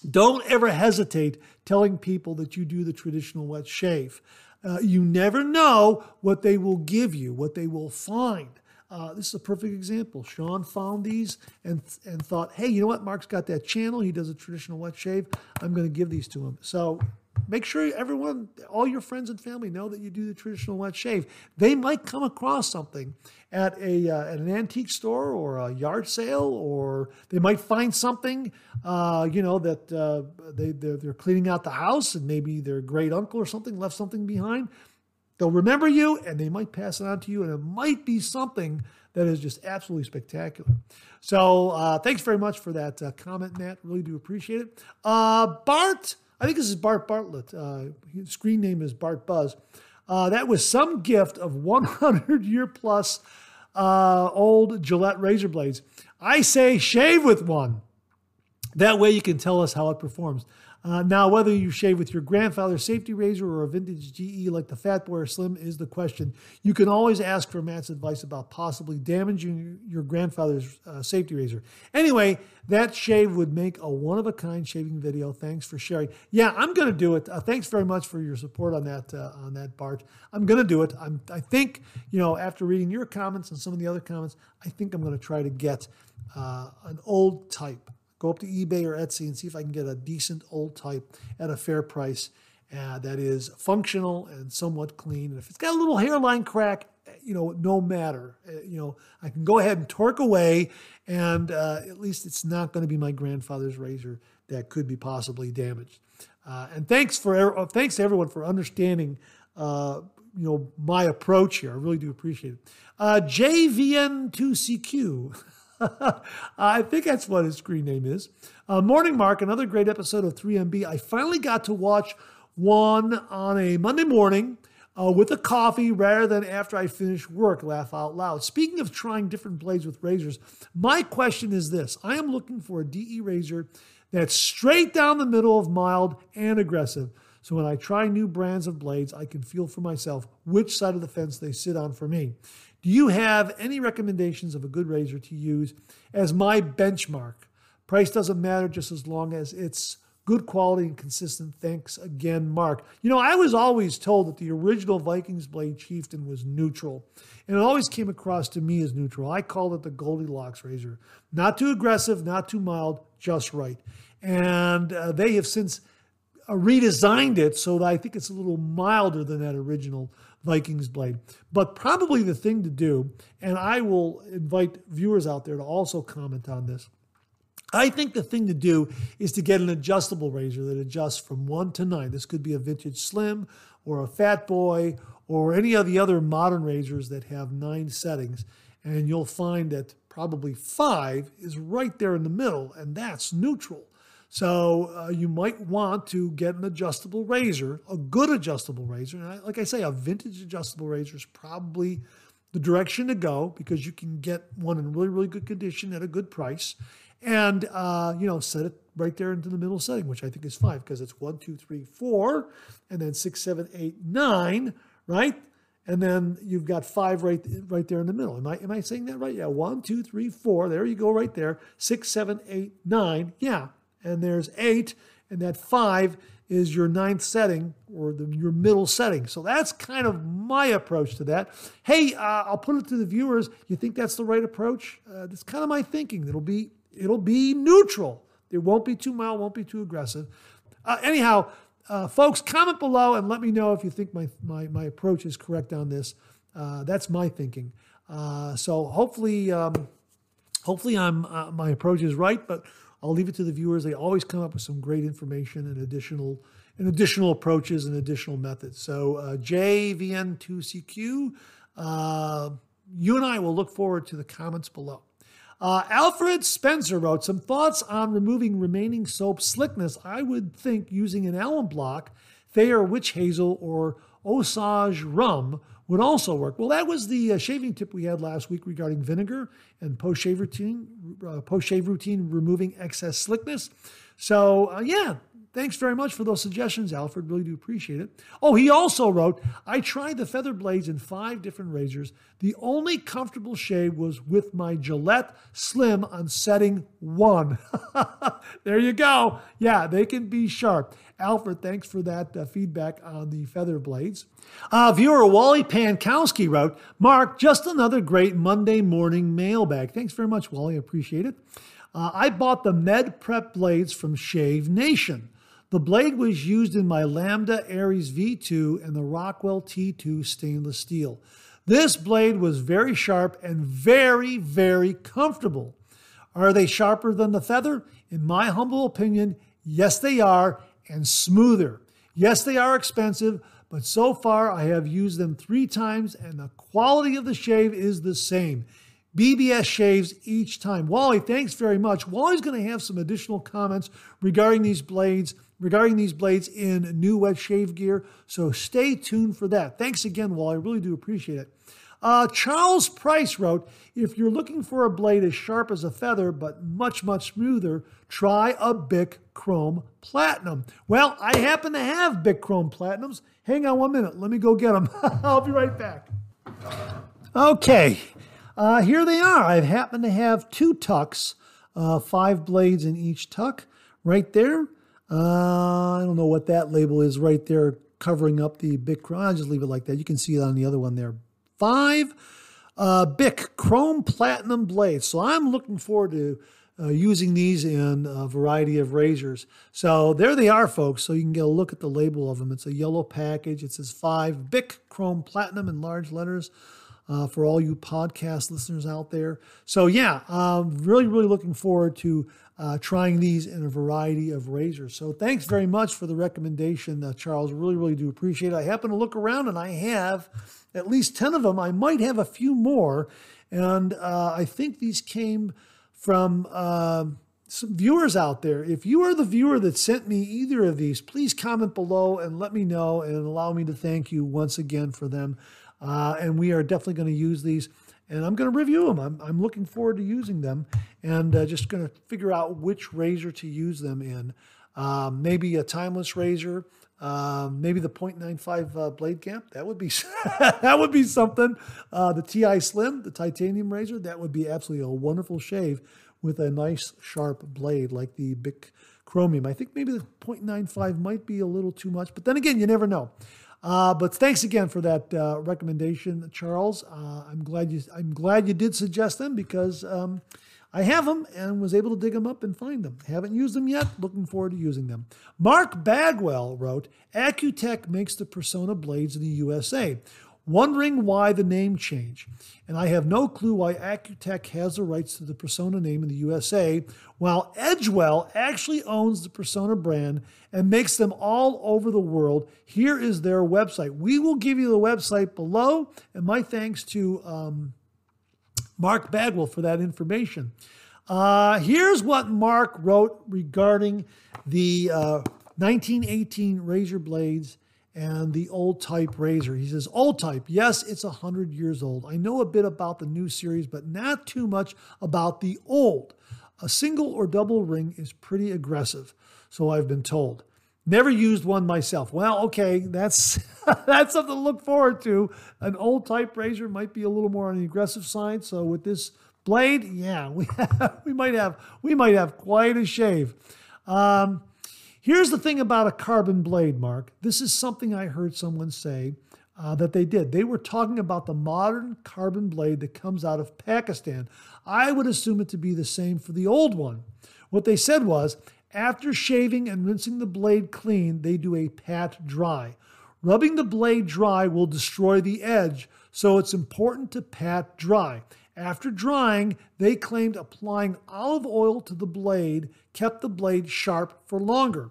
don't ever hesitate telling people that you do the traditional wet shave. Uh, you never know what they will give you what they will find uh, this is a perfect example. Sean found these and and thought, hey, you know what? Mark's got that channel. He does a traditional wet shave. I'm going to give these to him. So make sure everyone, all your friends and family know that you do the traditional wet shave. They might come across something at a uh, at an antique store or a yard sale, or they might find something, uh, you know, that uh, they they're, they're cleaning out the house and maybe their great uncle or something left something behind They'll remember you and they might pass it on to you, and it might be something that is just absolutely spectacular. So, uh, thanks very much for that uh, comment, Matt. Really do appreciate it. Uh, Bart, I think this is Bart Bartlett. Uh, his screen name is Bart Buzz. Uh, that was some gift of 100 year plus uh, old Gillette razor blades. I say shave with one. That way you can tell us how it performs. Uh, now, whether you shave with your grandfather's safety razor or a vintage GE like the Fat Boy or Slim is the question. You can always ask for Matt's advice about possibly damaging your grandfather's uh, safety razor. Anyway, that shave would make a one of a kind shaving video. Thanks for sharing. Yeah, I'm going to do it. Uh, thanks very much for your support on that uh, on that Bart. I'm going to do it. I'm, I think you know after reading your comments and some of the other comments, I think I'm going to try to get uh, an old type go up to eBay or Etsy and see if I can get a decent old type at a fair price uh, that is functional and somewhat clean. And if it's got a little hairline crack, you know, no matter. Uh, you know, I can go ahead and torque away, and uh, at least it's not going to be my grandfather's razor that could be possibly damaged. Uh, and thanks for uh, thanks to everyone for understanding. Uh, you know my approach here. I really do appreciate it. JVN2CQ. I think that's what his screen name is. Uh, Morning Mark, another great episode of 3MB. I finally got to watch one on a Monday morning uh, with a coffee rather than after I finished work. Laugh out loud. Speaking of trying different blades with razors, my question is this I am looking for a DE razor that's straight down the middle of mild and aggressive. So when I try new brands of blades, I can feel for myself which side of the fence they sit on for me. Do you have any recommendations of a good razor to use as my benchmark? Price doesn't matter just as long as it's good quality and consistent. Thanks again, Mark. You know, I was always told that the original Vikings blade Chieftain was neutral, and it always came across to me as neutral. I called it the Goldilocks razor. Not too aggressive, not too mild, just right. And uh, they have since uh, redesigned it so that I think it's a little milder than that original Vikings blade. But probably the thing to do, and I will invite viewers out there to also comment on this. I think the thing to do is to get an adjustable razor that adjusts from one to nine. This could be a vintage slim or a fat boy or any of the other modern razors that have nine settings. And you'll find that probably five is right there in the middle, and that's neutral. So uh, you might want to get an adjustable razor, a good adjustable razor. And I, like I say, a vintage adjustable razor is probably the direction to go because you can get one in really, really good condition at a good price. And, uh, you know, set it right there into the middle setting, which I think is five because it's one, two, three, four, and then six, seven, eight, nine, right? And then you've got five right, right there in the middle. Am I, am I saying that right? Yeah, one, two, three, four. There you go, right there. Six, seven, eight, nine. Yeah, and there's eight, and that five is your ninth setting or the, your middle setting. So that's kind of my approach to that. Hey, uh, I'll put it to the viewers. You think that's the right approach? Uh, that's kind of my thinking. It'll be it'll be neutral. It won't be too mild, won't be too aggressive. Uh, anyhow, uh, folks, comment below and let me know if you think my my, my approach is correct on this. Uh, that's my thinking. Uh, so hopefully, um, hopefully, I'm my approach is right, but I'll leave it to the viewers. They always come up with some great information and additional and additional approaches and additional methods. So uh, JVN2CQ, uh, you and I will look forward to the comments below. Uh, Alfred Spencer wrote some thoughts on removing remaining soap slickness. I would think using an alum block, Thayer witch hazel, or Osage Rub would also work. Well, that was the uh, shaving tip we had last week regarding vinegar and post shave routine, uh, post shave routine removing excess slickness. So uh, yeah, thanks very much for those suggestions, Alfred. Really do appreciate it. Oh, he also wrote, I tried the feather blades in five different razors. The only comfortable shave was with my Gillette Slim on setting one. there you go. Yeah, they can be sharp. Alfred, thanks for that uh, feedback on the feather blades. Uh, viewer Wally Pankowski wrote, Mark, just another great Monday morning mailbag. Thanks very much, Wally. I appreciate it. Uh, I bought the Med Prep blades from Shave Nation. The blade was used in my Lambda Aries V2 and the Rockwell T2 stainless steel. This blade was very sharp and very, very comfortable. Are they sharper than the feather? In my humble opinion, yes, they are, and smoother. Yes, they are expensive, but so far I have used them three times and the quality of the shave is the same. BBS shaves each time. Wally, thanks very much. Wally's going to have some additional comments regarding these blades, regarding these blades in new wet shave gear. So stay tuned for that. Thanks again, Wally. I really do appreciate it. Uh, Charles Price wrote, if you're looking for a blade as sharp as a feather but much, much smoother, try a Bic Chrome Platinum. Well, I happen to have Bic Chrome Platinums. Hang on one minute. Let me go get them. I'll be right back. Okay, uh, here they are. I happen to have two tucks, uh, five blades in each tuck right there. Uh, I don't know what that label is right there covering up the Bic Chrome. I'll just leave it like that. You can see it on the other one there. Five uh, Bic Chrome Platinum blades. So I'm looking forward to uh, using these in a variety of razors. So there they are, folks. So you can get a look at the label of them. It's a yellow package. It says five Bic Chrome Platinum in large letters. Uh, for all you podcast listeners out there. So, yeah, um, really, really looking forward to uh, trying these in a variety of razors. So, thanks very much for the recommendation, uh, Charles. Really, really do appreciate it. I happen to look around and I have at least 10 of them. I might have a few more. And uh, I think these came from uh, some viewers out there. If you are the viewer that sent me either of these, please comment below and let me know and allow me to thank you once again for them. Uh, and we are definitely going to use these and I'm going to review them. I'm, I'm looking forward to using them and uh, just going to figure out which razor to use them in. Um, maybe a timeless razor, um, maybe the 0.95 uh, blade gap. That would be that would be something. Uh, the TI Slim, the titanium razor, that would be absolutely a wonderful shave with a nice sharp blade like the Bic Chromium. I think maybe the 0.95 might be a little too much, but then again, you never know. Uh, but thanks again for that uh, recommendation, Charles. Uh, I'm glad you I'm glad you did suggest them because um, I have them and was able to dig them up and find them. Haven't used them yet. Looking forward to using them. Mark Bagwell wrote, AccuTec makes the Personna blades in the USA. Wondering why the name change. And I have no clue why AccuTec has the rights to the Personna name in the USA, while Edgewell actually owns the Personna brand and makes them all over the world. Here is their website. We will give you the website below, and my thanks to um, Mark Bagwell for that information. Uh, here's what Mark wrote regarding the uh, 1918 razor blades and the old type razor. He says, Old type, yes, it's 100 years old. I know a bit about the new series, but not too much about the old. A single or double ring is pretty aggressive, so I've been told. Never used one myself. Well, okay, that's that's something to look forward to. An old type razor might be a little more on the aggressive side. So with this blade, yeah, we have, we might have we might have quite a shave. Um, here's the thing about a carbon blade, Mark. This is something I heard someone say uh, that they did. They were talking about the modern carbon blade that comes out of Pakistan. I would assume it to be the same for the old one. What they said was after shaving and rinsing the blade clean, they do a pat dry. Rubbing the blade dry will destroy the edge, so it's important to pat dry. After drying, they claimed applying olive oil to the blade kept the blade sharp for longer.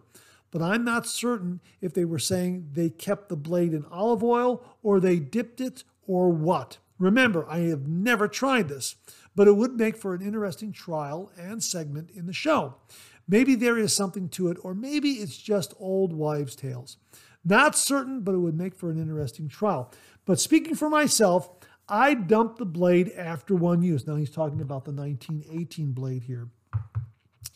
But I'm not certain if they were saying they kept the blade in olive oil or they dipped it or what. Remember, I have never tried this, but it would make for an interesting trial and segment in the show. Maybe there is something to it, or maybe it's just old wives' tales. Not certain, but it would make for an interesting trial. But speaking for myself, I dumped the blade after one use. Now he's talking about the 1918 blade here.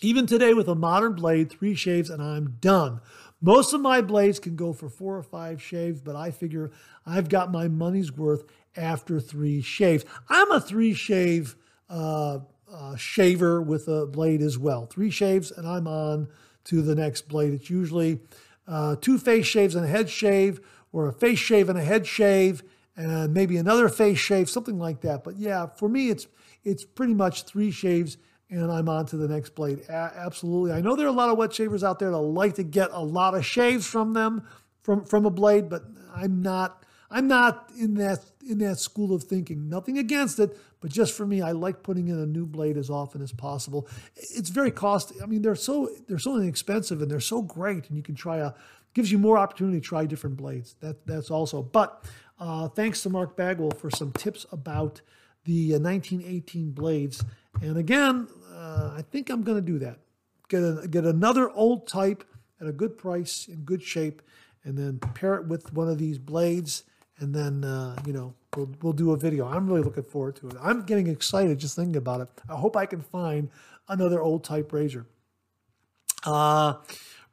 Even today, with a modern blade, three shaves and I'm done. Most of my blades can go for four or five shaves, but I figure I've got my money's worth after three shaves. I'm a three shave uh, uh, shaver with a blade as well. Three shaves, and I'm on to the next blade. It's usually uh, two face shaves and a head shave, or a face shave and a head shave, and uh, maybe another face shave, something like that. But yeah, for me, it's it's pretty much three shaves, and I'm on to the next blade. A- absolutely. I know there are a lot of wet shavers out there that like to get a lot of shaves from them, from from a blade, but I'm not. I'm not in that in that school of thinking. Nothing against it, but just for me, I like putting in a new blade as often as possible. It's very costly. I mean, they're so they're so inexpensive and they're so great, and you can try a gives you more opportunity to try different blades. That that's also. But uh, thanks to Mark Bagwell for some tips about the 1918 uh, blades. And again, uh, I think I'm going to do that. Get a, get another old type at a good price in good shape, and then pair it with one of these blades, and then uh, you know we'll, we'll do a video. I'm really looking forward to it. I'm getting excited just thinking about it. I hope I can find another old type razor. Uh,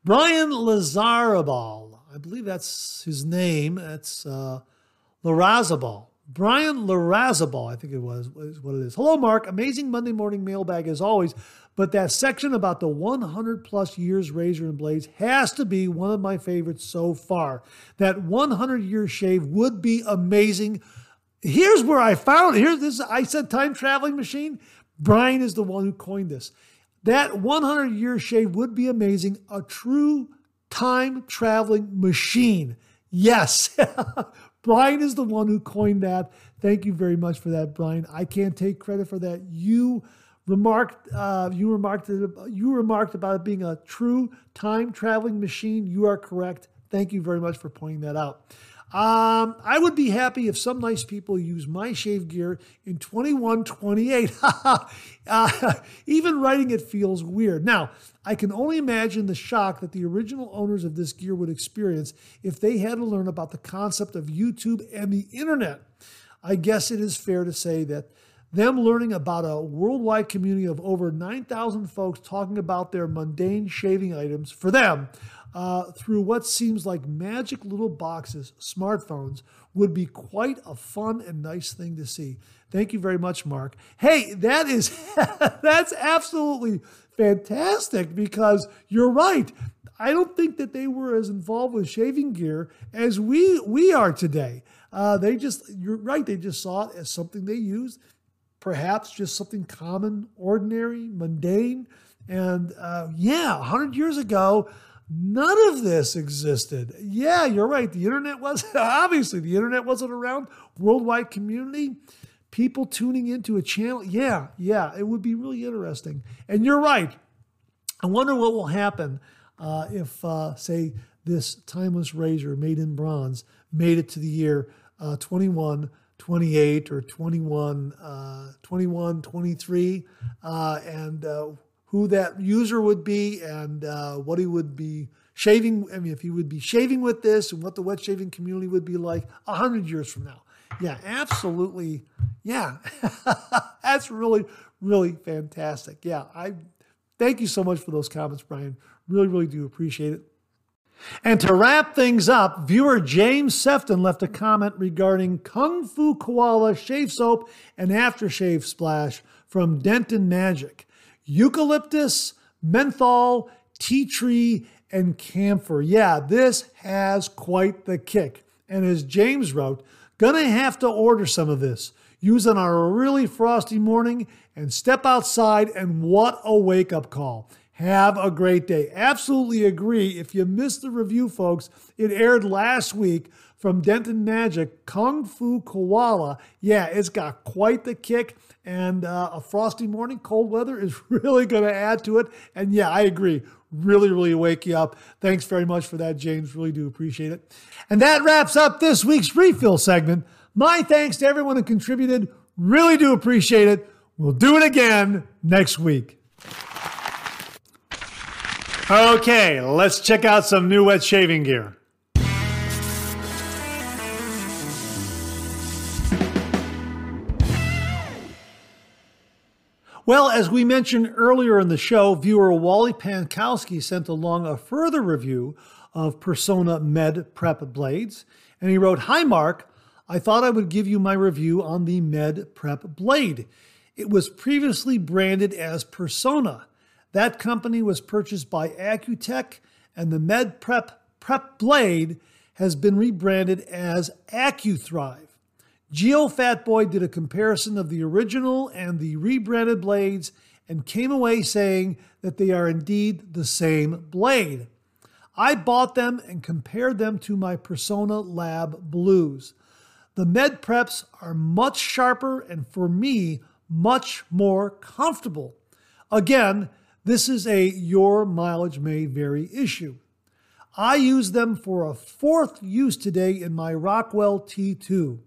Brian Lazarabal, I believe that's his name. That's uh, Larazabal. Brian Larazabal, I think it was, is what it is. Hello, Mark. Amazing Monday morning mailbag as always. But that section about the 100 plus years razor and blades has to be one of my favorites so far. That 100 year shave would be amazing. Here's where I found. Here's this. I said time traveling machine. Brian is the one who coined this. That 100 year shave would be amazing. A true time traveling machine. Yes. Brian is the one who coined that. Thank you very much for that, Brian. I can't take credit for that. You remarked uh, you remarked you remarked about it being a true time traveling machine. You are correct. Thank you very much for pointing that out. Um, I would be happy if some nice people use my shave gear in 2128. uh, even writing it feels weird. Now, I can only imagine the shock that the original owners of this gear would experience if they had to learn about the concept of YouTube and the internet. I guess it is fair to say that them learning about a worldwide community of over 9,000 folks talking about their mundane shaving items for them uh, through what seems like magic little boxes, smartphones, would be quite a fun and nice thing to see. Thank you very much, Mark. Hey, that is that's absolutely fantastic because you're right. I don't think that they were as involved with shaving gear as we we are today. Uh, they just you're right. They just saw it as something they used perhaps just something common, ordinary, mundane. And uh, yeah, 100 years ago, none of this existed. Yeah, you're right. The internet was, obviously, the internet wasn't around. Worldwide community, people tuning into a channel. Yeah, yeah, it would be really interesting. And you're right. I wonder what will happen uh, if, uh, say, this timeless razor made in bronze made it to the year uh, 21 28 or 21, uh, 21 23, uh, and uh, who that user would be and uh, what he would be shaving. I mean, if he would be shaving with this and what the wet shaving community would be like 100 years from now. Yeah, absolutely. Yeah, that's really, really fantastic. Yeah, I thank you so much for those comments, Brian. Really, really do appreciate it. And to wrap things up, viewer James Sefton left a comment regarding Kung Fu Koala shave soap and aftershave splash from Denton Magic. Eucalyptus, menthol, tea tree, and camphor. Yeah, this has quite the kick. And as James wrote, gonna have to order some of this. Use on a really frosty morning and step outside, and what a wake up call. Have a great day. Absolutely agree. If you missed the review, folks, it aired last week from Denton Magic, Kung Fu Koala. Yeah, it's got quite the kick, and uh, a frosty morning, cold weather is really going to add to it. And yeah, I agree. Really, really wake you up. Thanks very much for that, James. Really do appreciate it. And that wraps up this week's refill segment. My thanks to everyone who contributed. Really do appreciate it. We'll do it again next week. Okay, let's check out some new wet shaving gear. Well, as we mentioned earlier in the show, viewer Wally Pankowski sent along a further review of Personna Med Prep blades, and he wrote, Hi Mark, I thought I would give you my review on the Med Prep blade. It was previously branded as Personna. That company was purchased by AccuTec, and the MedPrep Prep Blade has been rebranded as AccuThrive. Geo Fatboy did a comparison of the original and the rebranded blades and came away saying that they are indeed the same blade. I bought them and compared them to my Personna Lab Blues. The Med Preps are much sharper and for me, much more comfortable. Again, this is a your mileage may vary issue. I use them for a fourth use today in my Rockwell T2.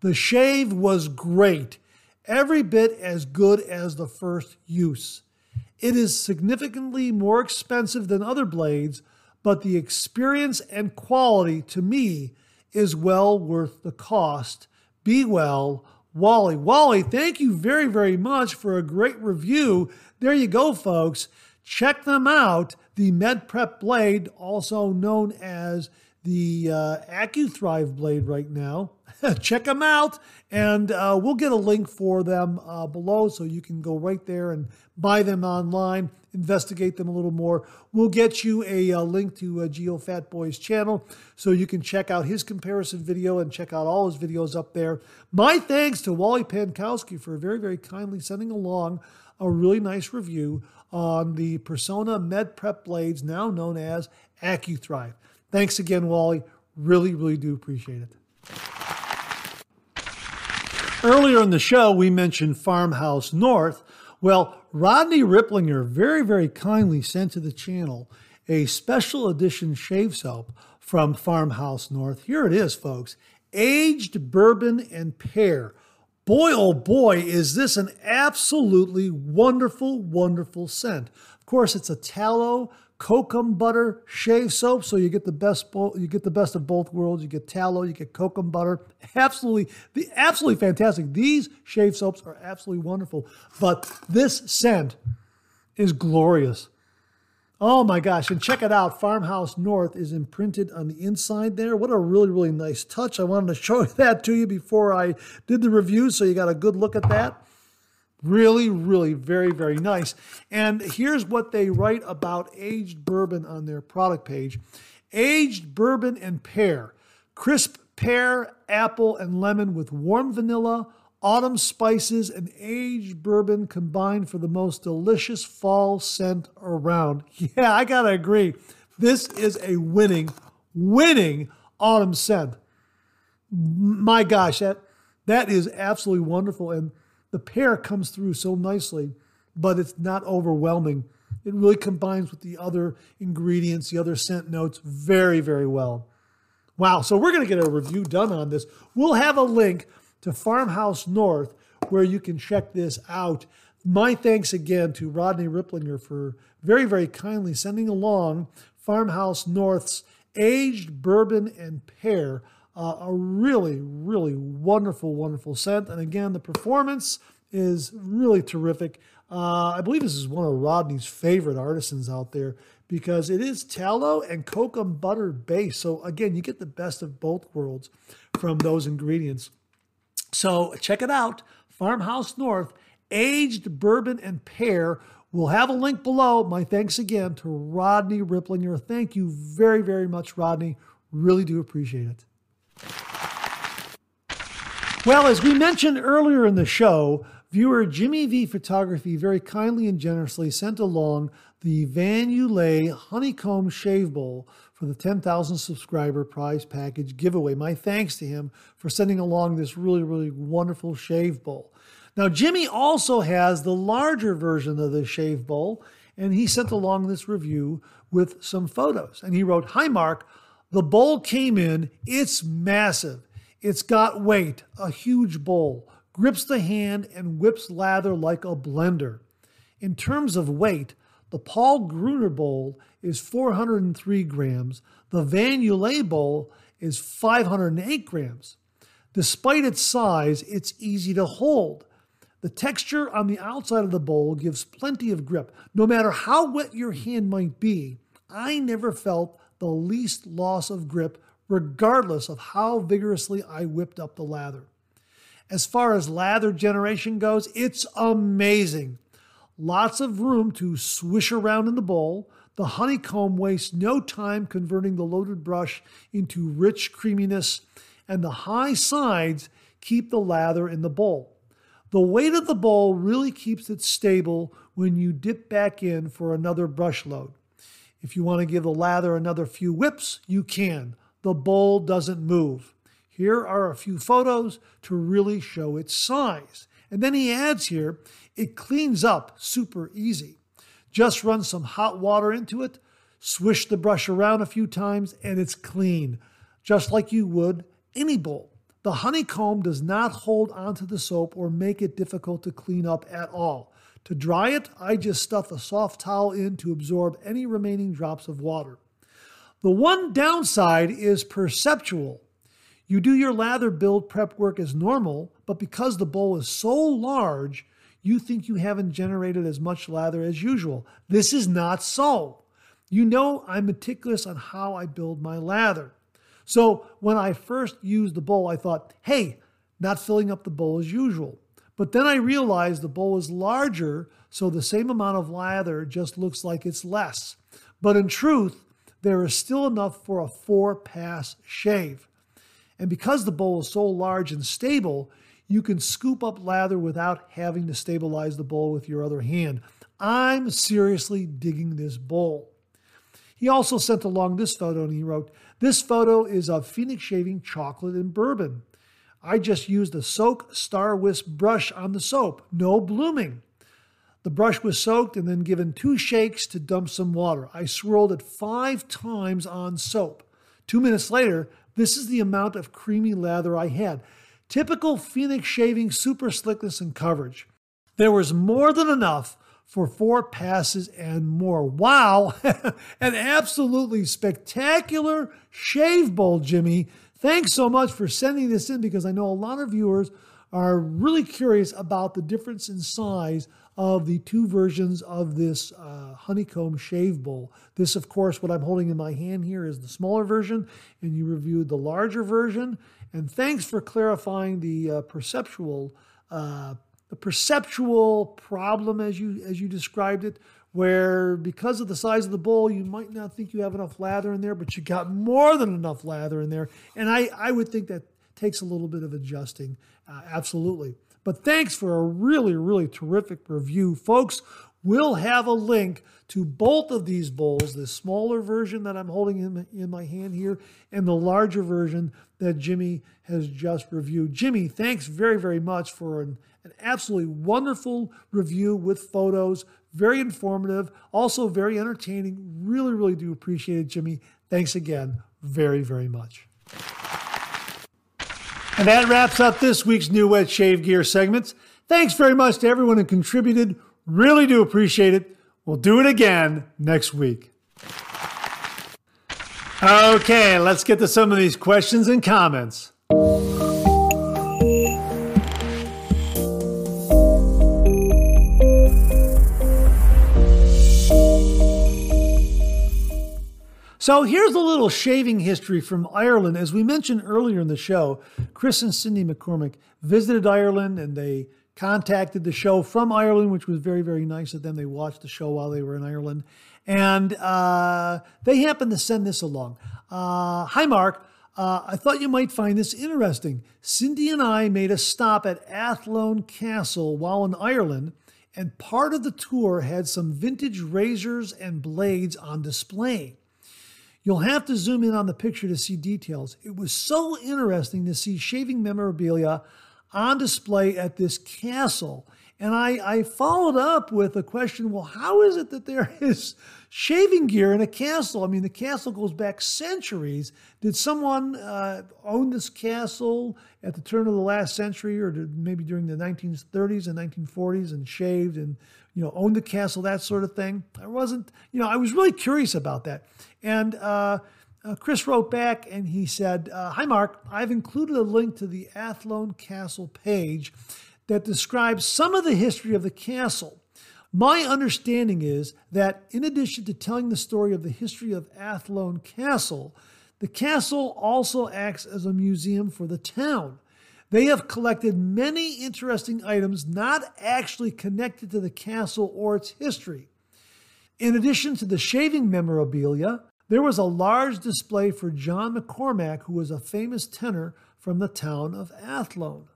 The shave was great, every bit as good as the first use. It is significantly more expensive than other blades, but the experience and quality to me is well worth the cost. Be well, Wally. Wally, thank you very, very much for a great review. There you go, folks. Check them out. The MedPrep blade, also known as the uh, AccuThrive blade right now. Check them out, and uh, we'll get a link for them uh, below so you can go right there and buy them online, investigate them a little more. We'll get you a, a uh, link to uh, Geo Fat Boy's channel so you can check out his comparison video and check out all his videos up there. My thanks to Wally Pankowski for very, very kindly sending along a really nice review on the Personna Med Prep blades, now known as AccuThrive. Thanks again, Wally. Really, really do appreciate it. Earlier in the show, we mentioned Farmhouse North. Well, Rodney Ripplinger very, very kindly sent to the channel a special edition shave soap from Farmhouse North. Here it is, folks aged bourbon and pear. Boy, oh boy, is this an absolutely wonderful, wonderful scent. Of course, it's a tallow kokum butter shave soap, so you get the best you get the best of both worlds. You get tallow, you get kokum butter. Absolutely, the absolutely fantastic. These shave soaps are absolutely wonderful, but this scent is glorious. Oh my gosh, and check it out. Farmhouse North is imprinted on the inside there. What a really, really nice touch. I wanted to show that to you before I did the review, so you got a good look at that. Really, really very, very nice. And here's what they write about aged bourbon on their product page aged bourbon and pear, crisp pear, apple, and lemon with warm vanilla, autumn spices, and aged bourbon combined for the most delicious fall scent around. Yeah, I gotta agree. This is a winning, winning autumn scent. My gosh, that that is absolutely wonderful. And the pear comes through so nicely, but it's not overwhelming. It really combines with the other ingredients, the other scent notes very, very well. Wow, so we're going to get a review done on this. We'll have a link to Farmhouse North where you can check this out. My thanks again to Rodney Ripplinger for very, very kindly sending along Farmhouse North's aged bourbon and pear uh, a really, really wonderful, wonderful scent. And again, the performance is really terrific. Uh, I believe this is one of Rodney's favorite artisans out there because it is tallow and cocoa butter base. So again, you get the best of both worlds from those ingredients. So check it out, Farmhouse North, aged bourbon and pear. We'll have a link below. My thanks again to Rodney Ripplinger. Thank you very, very much, Rodney. Really do appreciate it. Well, as we mentioned earlier in the show, viewer Jimmy V Photography very kindly and generously sent along the Van Honeycomb Shave Bowl for the 10,000 subscriber prize package giveaway. My thanks to him for sending along this really, really wonderful shave bowl. Now, Jimmy also has the larger version of the shave bowl, and he sent along this review with some photos. And he wrote, Hi, Mark. The bowl came in. It's massive. It's got weight, a huge bowl, grips the hand and whips lather like a blender. In terms of weight, the Paul Gruner bowl is 403 grams. The Van Yulay bowl is 508 grams. Despite its size, it's easy to hold. The texture on the outside of the bowl gives plenty of grip. No matter how wet your hand might be, I never felt the least loss of grip regardless of how vigorously I whipped up the lather. As far as lather generation goes, it's amazing. Lots of room to swish around in the bowl. The honeycomb wastes no time converting the loaded brush into rich creaminess, and the high sides keep the lather in the bowl. The weight of the bowl really keeps it stable when you dip back in for another brush load. If you want to give the lather another few whips, you can the bowl doesn't move. Here are a few photos to really show its size. And then he adds here, it cleans up super easy. Just run some hot water into it, swish the brush around a few times, and it's clean, just like you would any bowl. The honeycomb does not hold onto the soap or make it difficult to clean up at all. To dry it, I just stuff a soft towel in to absorb any remaining drops of water. The one downside is perceptual. You do your lather build prep work as normal, but because the bowl is so large, you think you haven't generated as much lather as usual. This is not so. You know I'm meticulous on how I build my lather. So when I first used the bowl, I thought, hey, not filling up the bowl as usual. But then I realized the bowl is larger, so the same amount of lather just looks like it's less. But in truth, there is still enough for a four pass shave. And because the bowl is so large and stable, you can scoop up lather without having to stabilize the bowl with your other hand. I'm seriously digging this bowl. He also sent along this photo and he wrote, This photo is of Phoenix shaving chocolate and bourbon. I just used a soak star wisp brush on the soap, no blooming. The brush was soaked and then given two shakes to dump some water. I swirled it five times on soap. Two minutes later, this is the amount of creamy lather I had. Typical Phoenix shaving super slickness and coverage. There was more than enough for four passes and more. Wow, an absolutely spectacular shave bowl, Jimmy. Thanks so much for sending this in because I know a lot of viewers are really curious about the difference in size of the two versions of this uh, honeycomb shave bowl. This, of course, what I'm holding in my hand here is the smaller version, and you reviewed the larger version. And thanks for clarifying the uh, perceptual uh, the perceptual problem as you as you described it where because of the size of the bowl, you might not think you have enough lather in there, but you got more than enough lather in there. And I, I would think that takes a little bit of adjusting, uh, absolutely. But thanks for a really, really terrific review. Folks, we'll have a link to both of these bowls, the smaller version that I'm holding in, in my hand here, and the larger version that Jimmy has just reviewed. Jimmy, thanks very, very much for an, an absolutely wonderful review with photos, very informative, also very entertaining. Really, really do appreciate it, Jimmy. Thanks again very, very much. And that wraps up this week's New Wet Shave Gear segments. Thanks very much to everyone who contributed. Really do appreciate it. We'll do it again next week. Okay, let's get to some of these questions and comments. So here's a little shaving history from Ireland. As we mentioned earlier in the show, Chris and Cindy McCormick visited Ireland and they contacted the show from Ireland, which was very, very nice of them. They watched the show while they were in Ireland. And uh, they happened to send this along. Uh, Hi, Mark. Uh, I thought you might find this interesting. Cindy and I made a stop at Athlone Castle while in Ireland, and part of the tour had some vintage razors and blades on display. You'll have to zoom in on the picture to see details. It was so interesting to see shaving memorabilia on display at this castle. And I, I followed up with a question well, how is it that there is shaving gear in a castle? I mean, the castle goes back centuries. Did someone uh, own this castle at the turn of the last century or maybe during the 1930s and 1940s and shaved and you know, owned the castle, that sort of thing. I wasn't, you know, I was really curious about that. And uh, uh, Chris wrote back and he said, uh, Hi, Mark. I've included a link to the Athlone Castle page that describes some of the history of the castle. My understanding is that in addition to telling the story of the history of Athlone Castle, the castle also acts as a museum for the town. They have collected many interesting items not actually connected to the castle or its history. In addition to the shaving memorabilia, there was a large display for John McCormack, who was a famous tenor from the town of Athlone.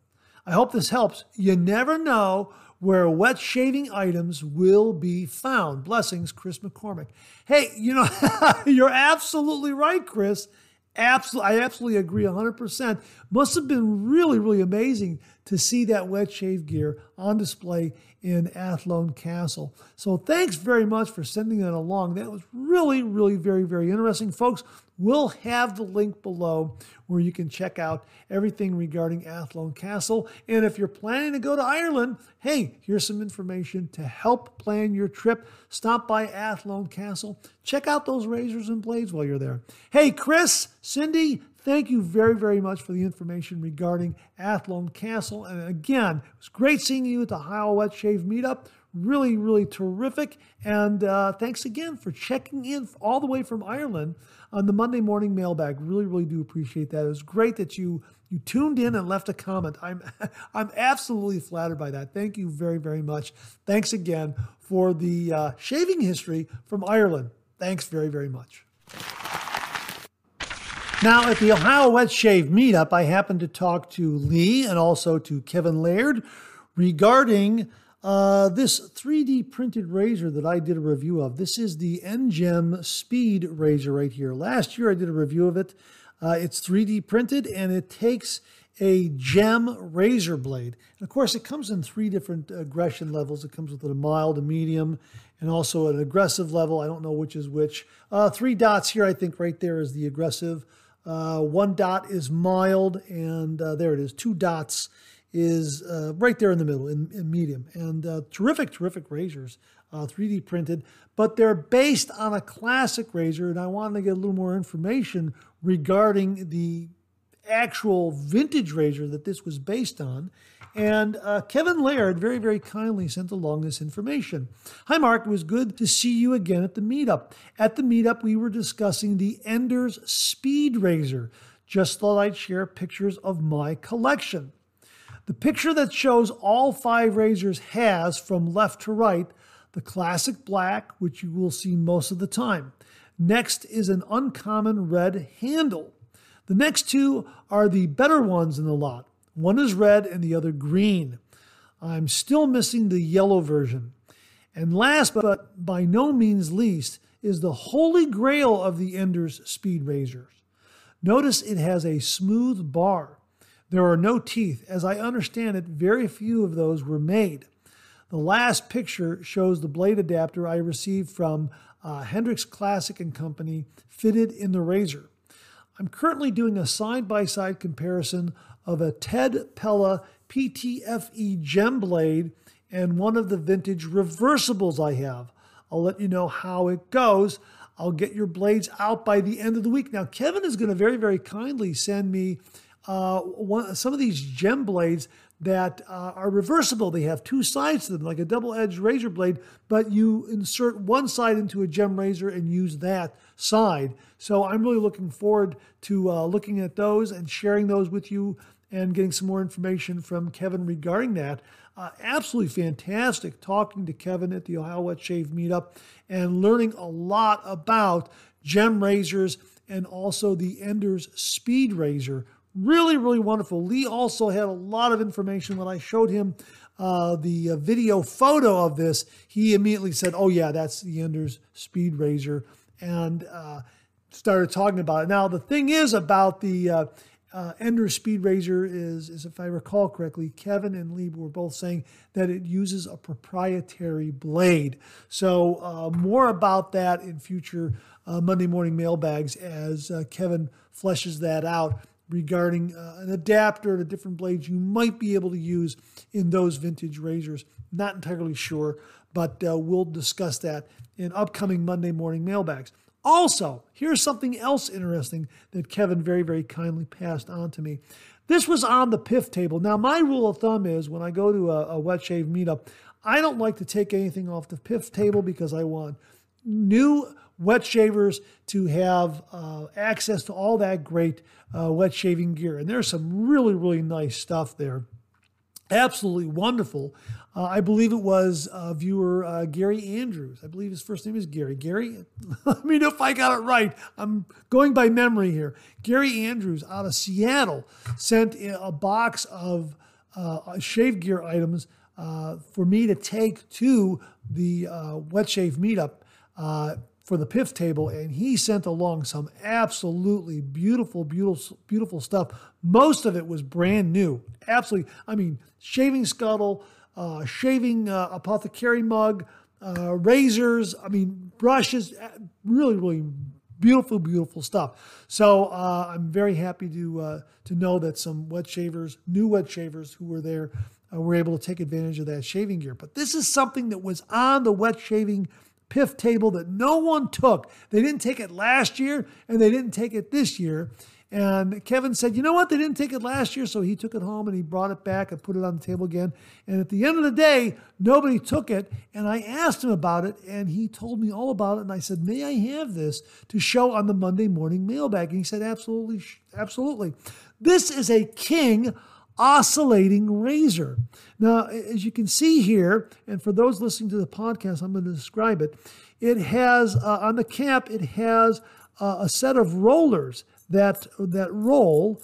I hope this helps. You never know where wet shaving items will be found. Blessings, Chris McCormick. Hey, you know, you're absolutely right, Chris. Absolutely, I absolutely agree 100%. Must have been really, really amazing to see that wet shave gear on display in Athlone Castle. So thanks very much for sending that along. That was really, really very, very interesting. Folks, we'll have the link below where you can check out everything regarding Athlone Castle. And if you're planning to go to Ireland, hey, here's some information to help plan your trip. Stop by Athlone Castle. Check out those razors and blades while you're there. Hey, Chris, Cindy, thank you very, very much for the information regarding Athlone Castle. And again, it was great seeing you at the Ohio Wet Shave Meetup. Really, really terrific. And uh, thanks again for checking in all the way from Ireland on the Monday morning mailbag. Really, really do appreciate that. It was great that you you tuned in and left a comment. I'm I'm absolutely flattered by that. Thank you very, very much. Thanks again for the uh, shaving history from Ireland. Thanks very, very much. Now, at the Ohio Wet Shave meetup, I happened to talk to Lee and also to Kevin Laird regarding uh, this 3D printed razor that I did a review of. This is the NGEM Speed razor right here. Last year I did a review of it. Uh, it's 3D printed and it takes a gem razor blade. And of course, it comes in three different aggression levels. It comes with a mild, a medium, and also an aggressive level. I don't know which is which. Uh, three dots here, I think right there is the aggressive. Uh, one dot is mild, and uh, there it is. Two dots is uh, right there in the middle, in, in medium. And uh, terrific, terrific razors, 3D uh, printed, but they're based on a classic razor. And I wanted to get a little more information regarding the actual vintage razor that this was based on. And uh, Kevin Laird very, very kindly sent along this information. Hi, Mark. It was good to see you again at the meetup. At the meetup, we were discussing the Enders Speed Razor. Just thought I'd share pictures of my collection. The picture that shows all five razors has, from left to right, the classic black, which you will see most of the time. Next is an uncommon red handle. The next two are the better ones in the lot. One is red and the other green. I'm still missing the yellow version. And last but by no means least is the holy grail of the Enders Speed Razors. Notice it has a smooth bar. There are no teeth. As I understand it, very few of those were made. The last picture shows the blade adapter I received from uh, Hendricks Classic and Company fitted in the razor. I'm currently doing a side by side comparison of a Ted Pella PTFE gem blade and one of the vintage reversibles I have. I'll let you know how it goes. I'll get your blades out by the end of the week. Now, Kevin is going to very, very kindly send me uh, one, some of these gem blades that uh, are reversible. They have two sides to them, like a double edged razor blade, but you insert one side into a gem razor and use that side. So I'm really looking forward to uh, looking at those and sharing those with you and getting some more information from Kevin regarding that. Uh, absolutely fantastic talking to Kevin at the Ohio Wet Shave meetup and learning a lot about gem razors and also the Enders Speed Razor, Really, really wonderful. Lee also had a lot of information when I showed him uh, the uh, video photo of this. He immediately said, "Oh yeah, that's the Enders Speed Razor," and uh, started talking about it. Now the thing is about the uh, uh, Enders Speed Razor is, is, if I recall correctly, Kevin and Lee were both saying that it uses a proprietary blade. So uh, more about that in future Monday morning mailbags as Kevin fleshes that out regarding uh, an adapter to different blades you might be able to use in those vintage razors. Not entirely sure, but uh, we'll discuss that in upcoming Monday morning mailbags. Also, here's something else interesting that Kevin very, very kindly passed on to me. This was on the PIF table. Now, my rule of thumb is when I go to a, a wet shave meetup, I don't like to take anything off the PIF table because I want new wet shavers to have uh, access to all that great uh, wet shaving gear. And there's some really, really nice stuff there. Absolutely wonderful. Uh, I believe it was uh, viewer uh, Gary Andrews. I believe his first name is Gary. Gary, let me know if I got it right. I'm going by memory here. Gary Andrews out of Seattle sent a box of uh, shave gear items for me to take to the wet shave meetup for the PIF table, and he sent along some absolutely beautiful, beautiful, beautiful stuff. Most of it was brand new. Absolutely, I mean, shaving scuttle, uh, shaving uh, apothecary mug, uh, razors. I mean, brushes. Uh, really, really beautiful, beautiful stuff. So uh, I'm very happy to uh, to know that some wet shavers, new wet shavers who were there, were able to take advantage of that shaving gear. But this is something that was on the wet shaving PIF table that no one took. They didn't take it last year and they didn't take it this year. And Kevin said, you know what? They didn't take it last year, so he took it home and he brought it back and put it on the table again. And at the end of the day, nobody took it. And I asked him about it, and he told me all about it. And I said, may I have this to show on the Monday morning mailbag? And he said, absolutely, absolutely. This is a King oscillating razor. Now, as you can see here, and for those listening to the podcast, I'm going to describe it. It has uh, on the cap, it has uh, a set of rollers that that roll.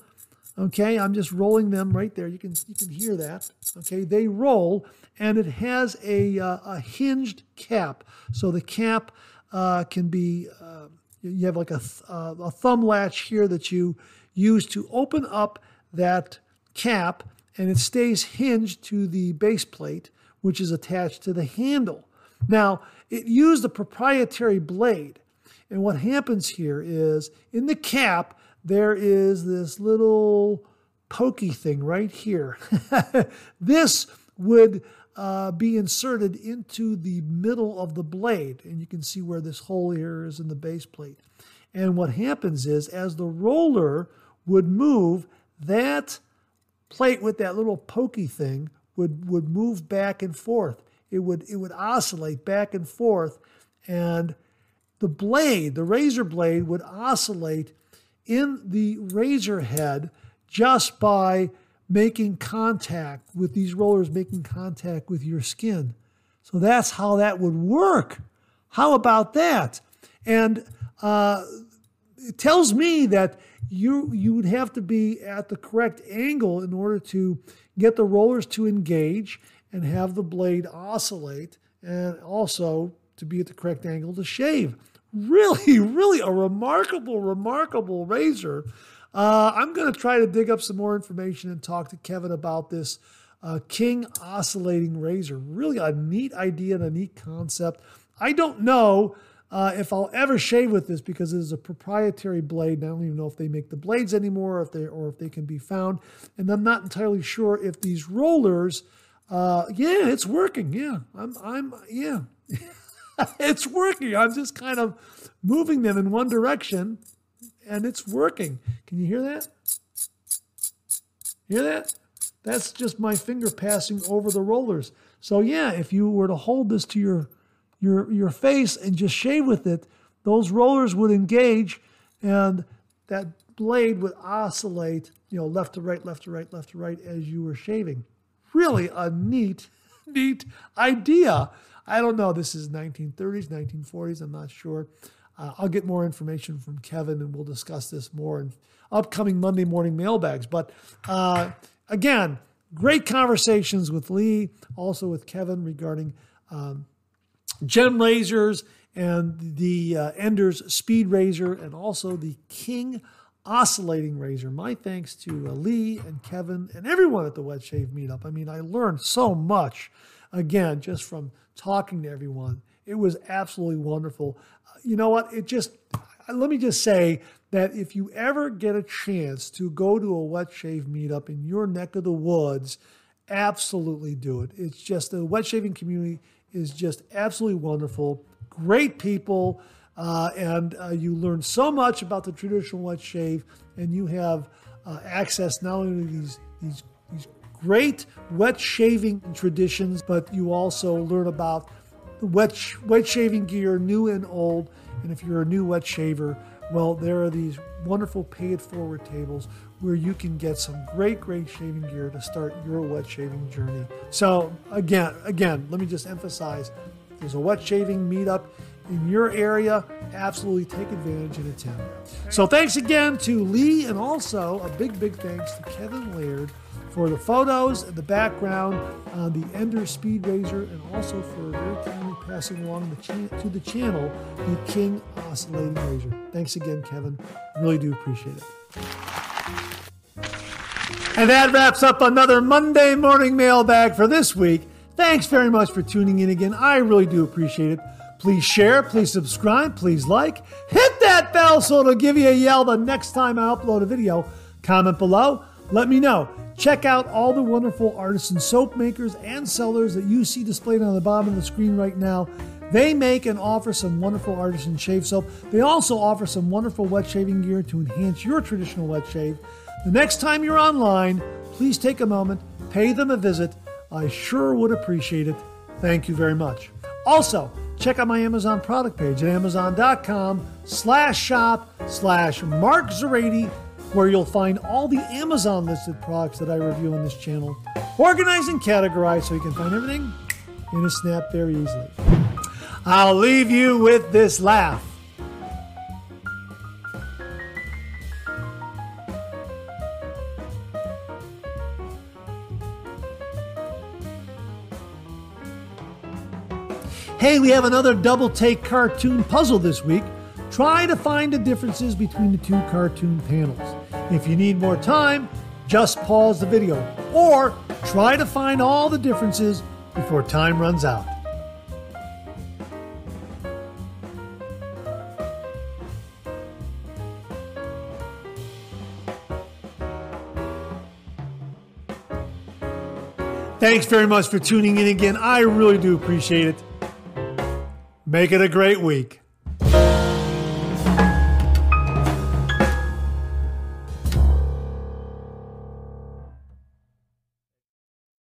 Okay, I'm just rolling them right there. You can you can hear that. Okay, they roll, and it has a uh, a hinged cap. So the cap uh, can be uh, you have like a th- uh, a thumb latch here that you use to open up that cap, and it stays hinged to the base plate, which is attached to the handle. Now, it used a proprietary blade. And what happens here is in the cap, there is this little pokey thing right here. this would uh, be inserted into the middle of the blade. And you can see where this hole here is in the base plate. And what happens is, as the roller would move, that plate with that little pokey thing would, would move back and forth. It would, it would oscillate back and forth. And the blade, the razor blade, would oscillate in the razor head just by making contact with these rollers, making contact with your skin. So that's how that would work. How about that? And uh, it tells me that you you would have to be at the correct angle in order to get the rollers to engage and have the blade oscillate and also to be at the correct angle to shave. Really, really a remarkable, remarkable razor. Uh, I'm going to try to dig up some more information and talk to Kevin about this uh, King oscillating razor. Really a neat idea and a neat concept. I don't know uh, if I'll ever shave with this because it is a proprietary blade, and I don't even know if they make the blades anymore, or if they or if they can be found, and I'm not entirely sure if these rollers. Uh, yeah, it's working. Yeah, I'm. I'm. Yeah, it's working. I'm just kind of moving them in one direction, and it's working. Can you hear that? Hear that? That's just my finger passing over the rollers. So yeah, if you were to hold this to your your, your face and just shave with it, those rollers would engage and that blade would oscillate, you know, left to right, left to right, left to right as you were shaving. Really a neat, neat idea. I don't know. This is 1930s, 1940s. I'm not sure. Uh, I'll get more information from Kevin and we'll discuss this more in upcoming Monday morning mailbags. But uh, again, great conversations with Lee, also with Kevin regarding um, gem razors and the uh, Enders Speed Razor and also the King Oscillating Razor. My thanks to uh, Lee and Kevin and everyone at the Wet Shave Meetup. I mean, I learned so much, again, just from talking to everyone. It was absolutely wonderful. Uh, you know what? It just, let me just say that if you ever get a chance to go to a Wet Shave Meetup in your neck of the woods, absolutely do it. It's just the wet shaving community is just absolutely wonderful. Great people. Uh, and uh, you learn so much about the traditional wet shave, and you have uh, access not only to these, these, these great wet shaving traditions, but you also learn about the wet, wet shaving gear, new and old. And if you're a new wet shaver, well, there are these wonderful pay it forward tables where you can get some great, great shaving gear to start your wet shaving journey. So again, again, let me just emphasize there's a wet shaving meetup in your area. Absolutely take advantage and attend. So thanks again to Lee and also a big, big thanks to Kevin Laird for the photos and the background on the Ender Speed Razor and also for kindly passing along the to the channel the King Oscillating Razor. Thanks again, Kevin. Really do appreciate it. And that wraps up another Monday morning mailbag for this week. Thanks very much for tuning in again. I really do appreciate it. Please share, please subscribe, please like, hit that bell so it'll give you a yell the next time I upload a video. Comment below, let me know. Check out all the wonderful artisan soap makers and sellers that you see displayed on the bottom of the screen right now. They make and offer some wonderful artisan shave soap. They also offer some wonderful wet shaving gear to enhance your traditional wet shave. The next time you're online, please take a moment, pay them a visit. I sure would appreciate it. Thank you very much. Also, check out my Amazon product page at amazon.com slash shop slash Mark where you'll find all the Amazon listed products that I review on this channel, organized and categorized so you can find everything in a snap very easily. I'll leave you with this laugh. Hey, we have another double take cartoon puzzle this week. Try to find the differences between the two cartoon panels. If you need more time, just pause the video or try to find all the differences before time runs out. Thanks very much for tuning in again. I really do appreciate it. Make it a great week.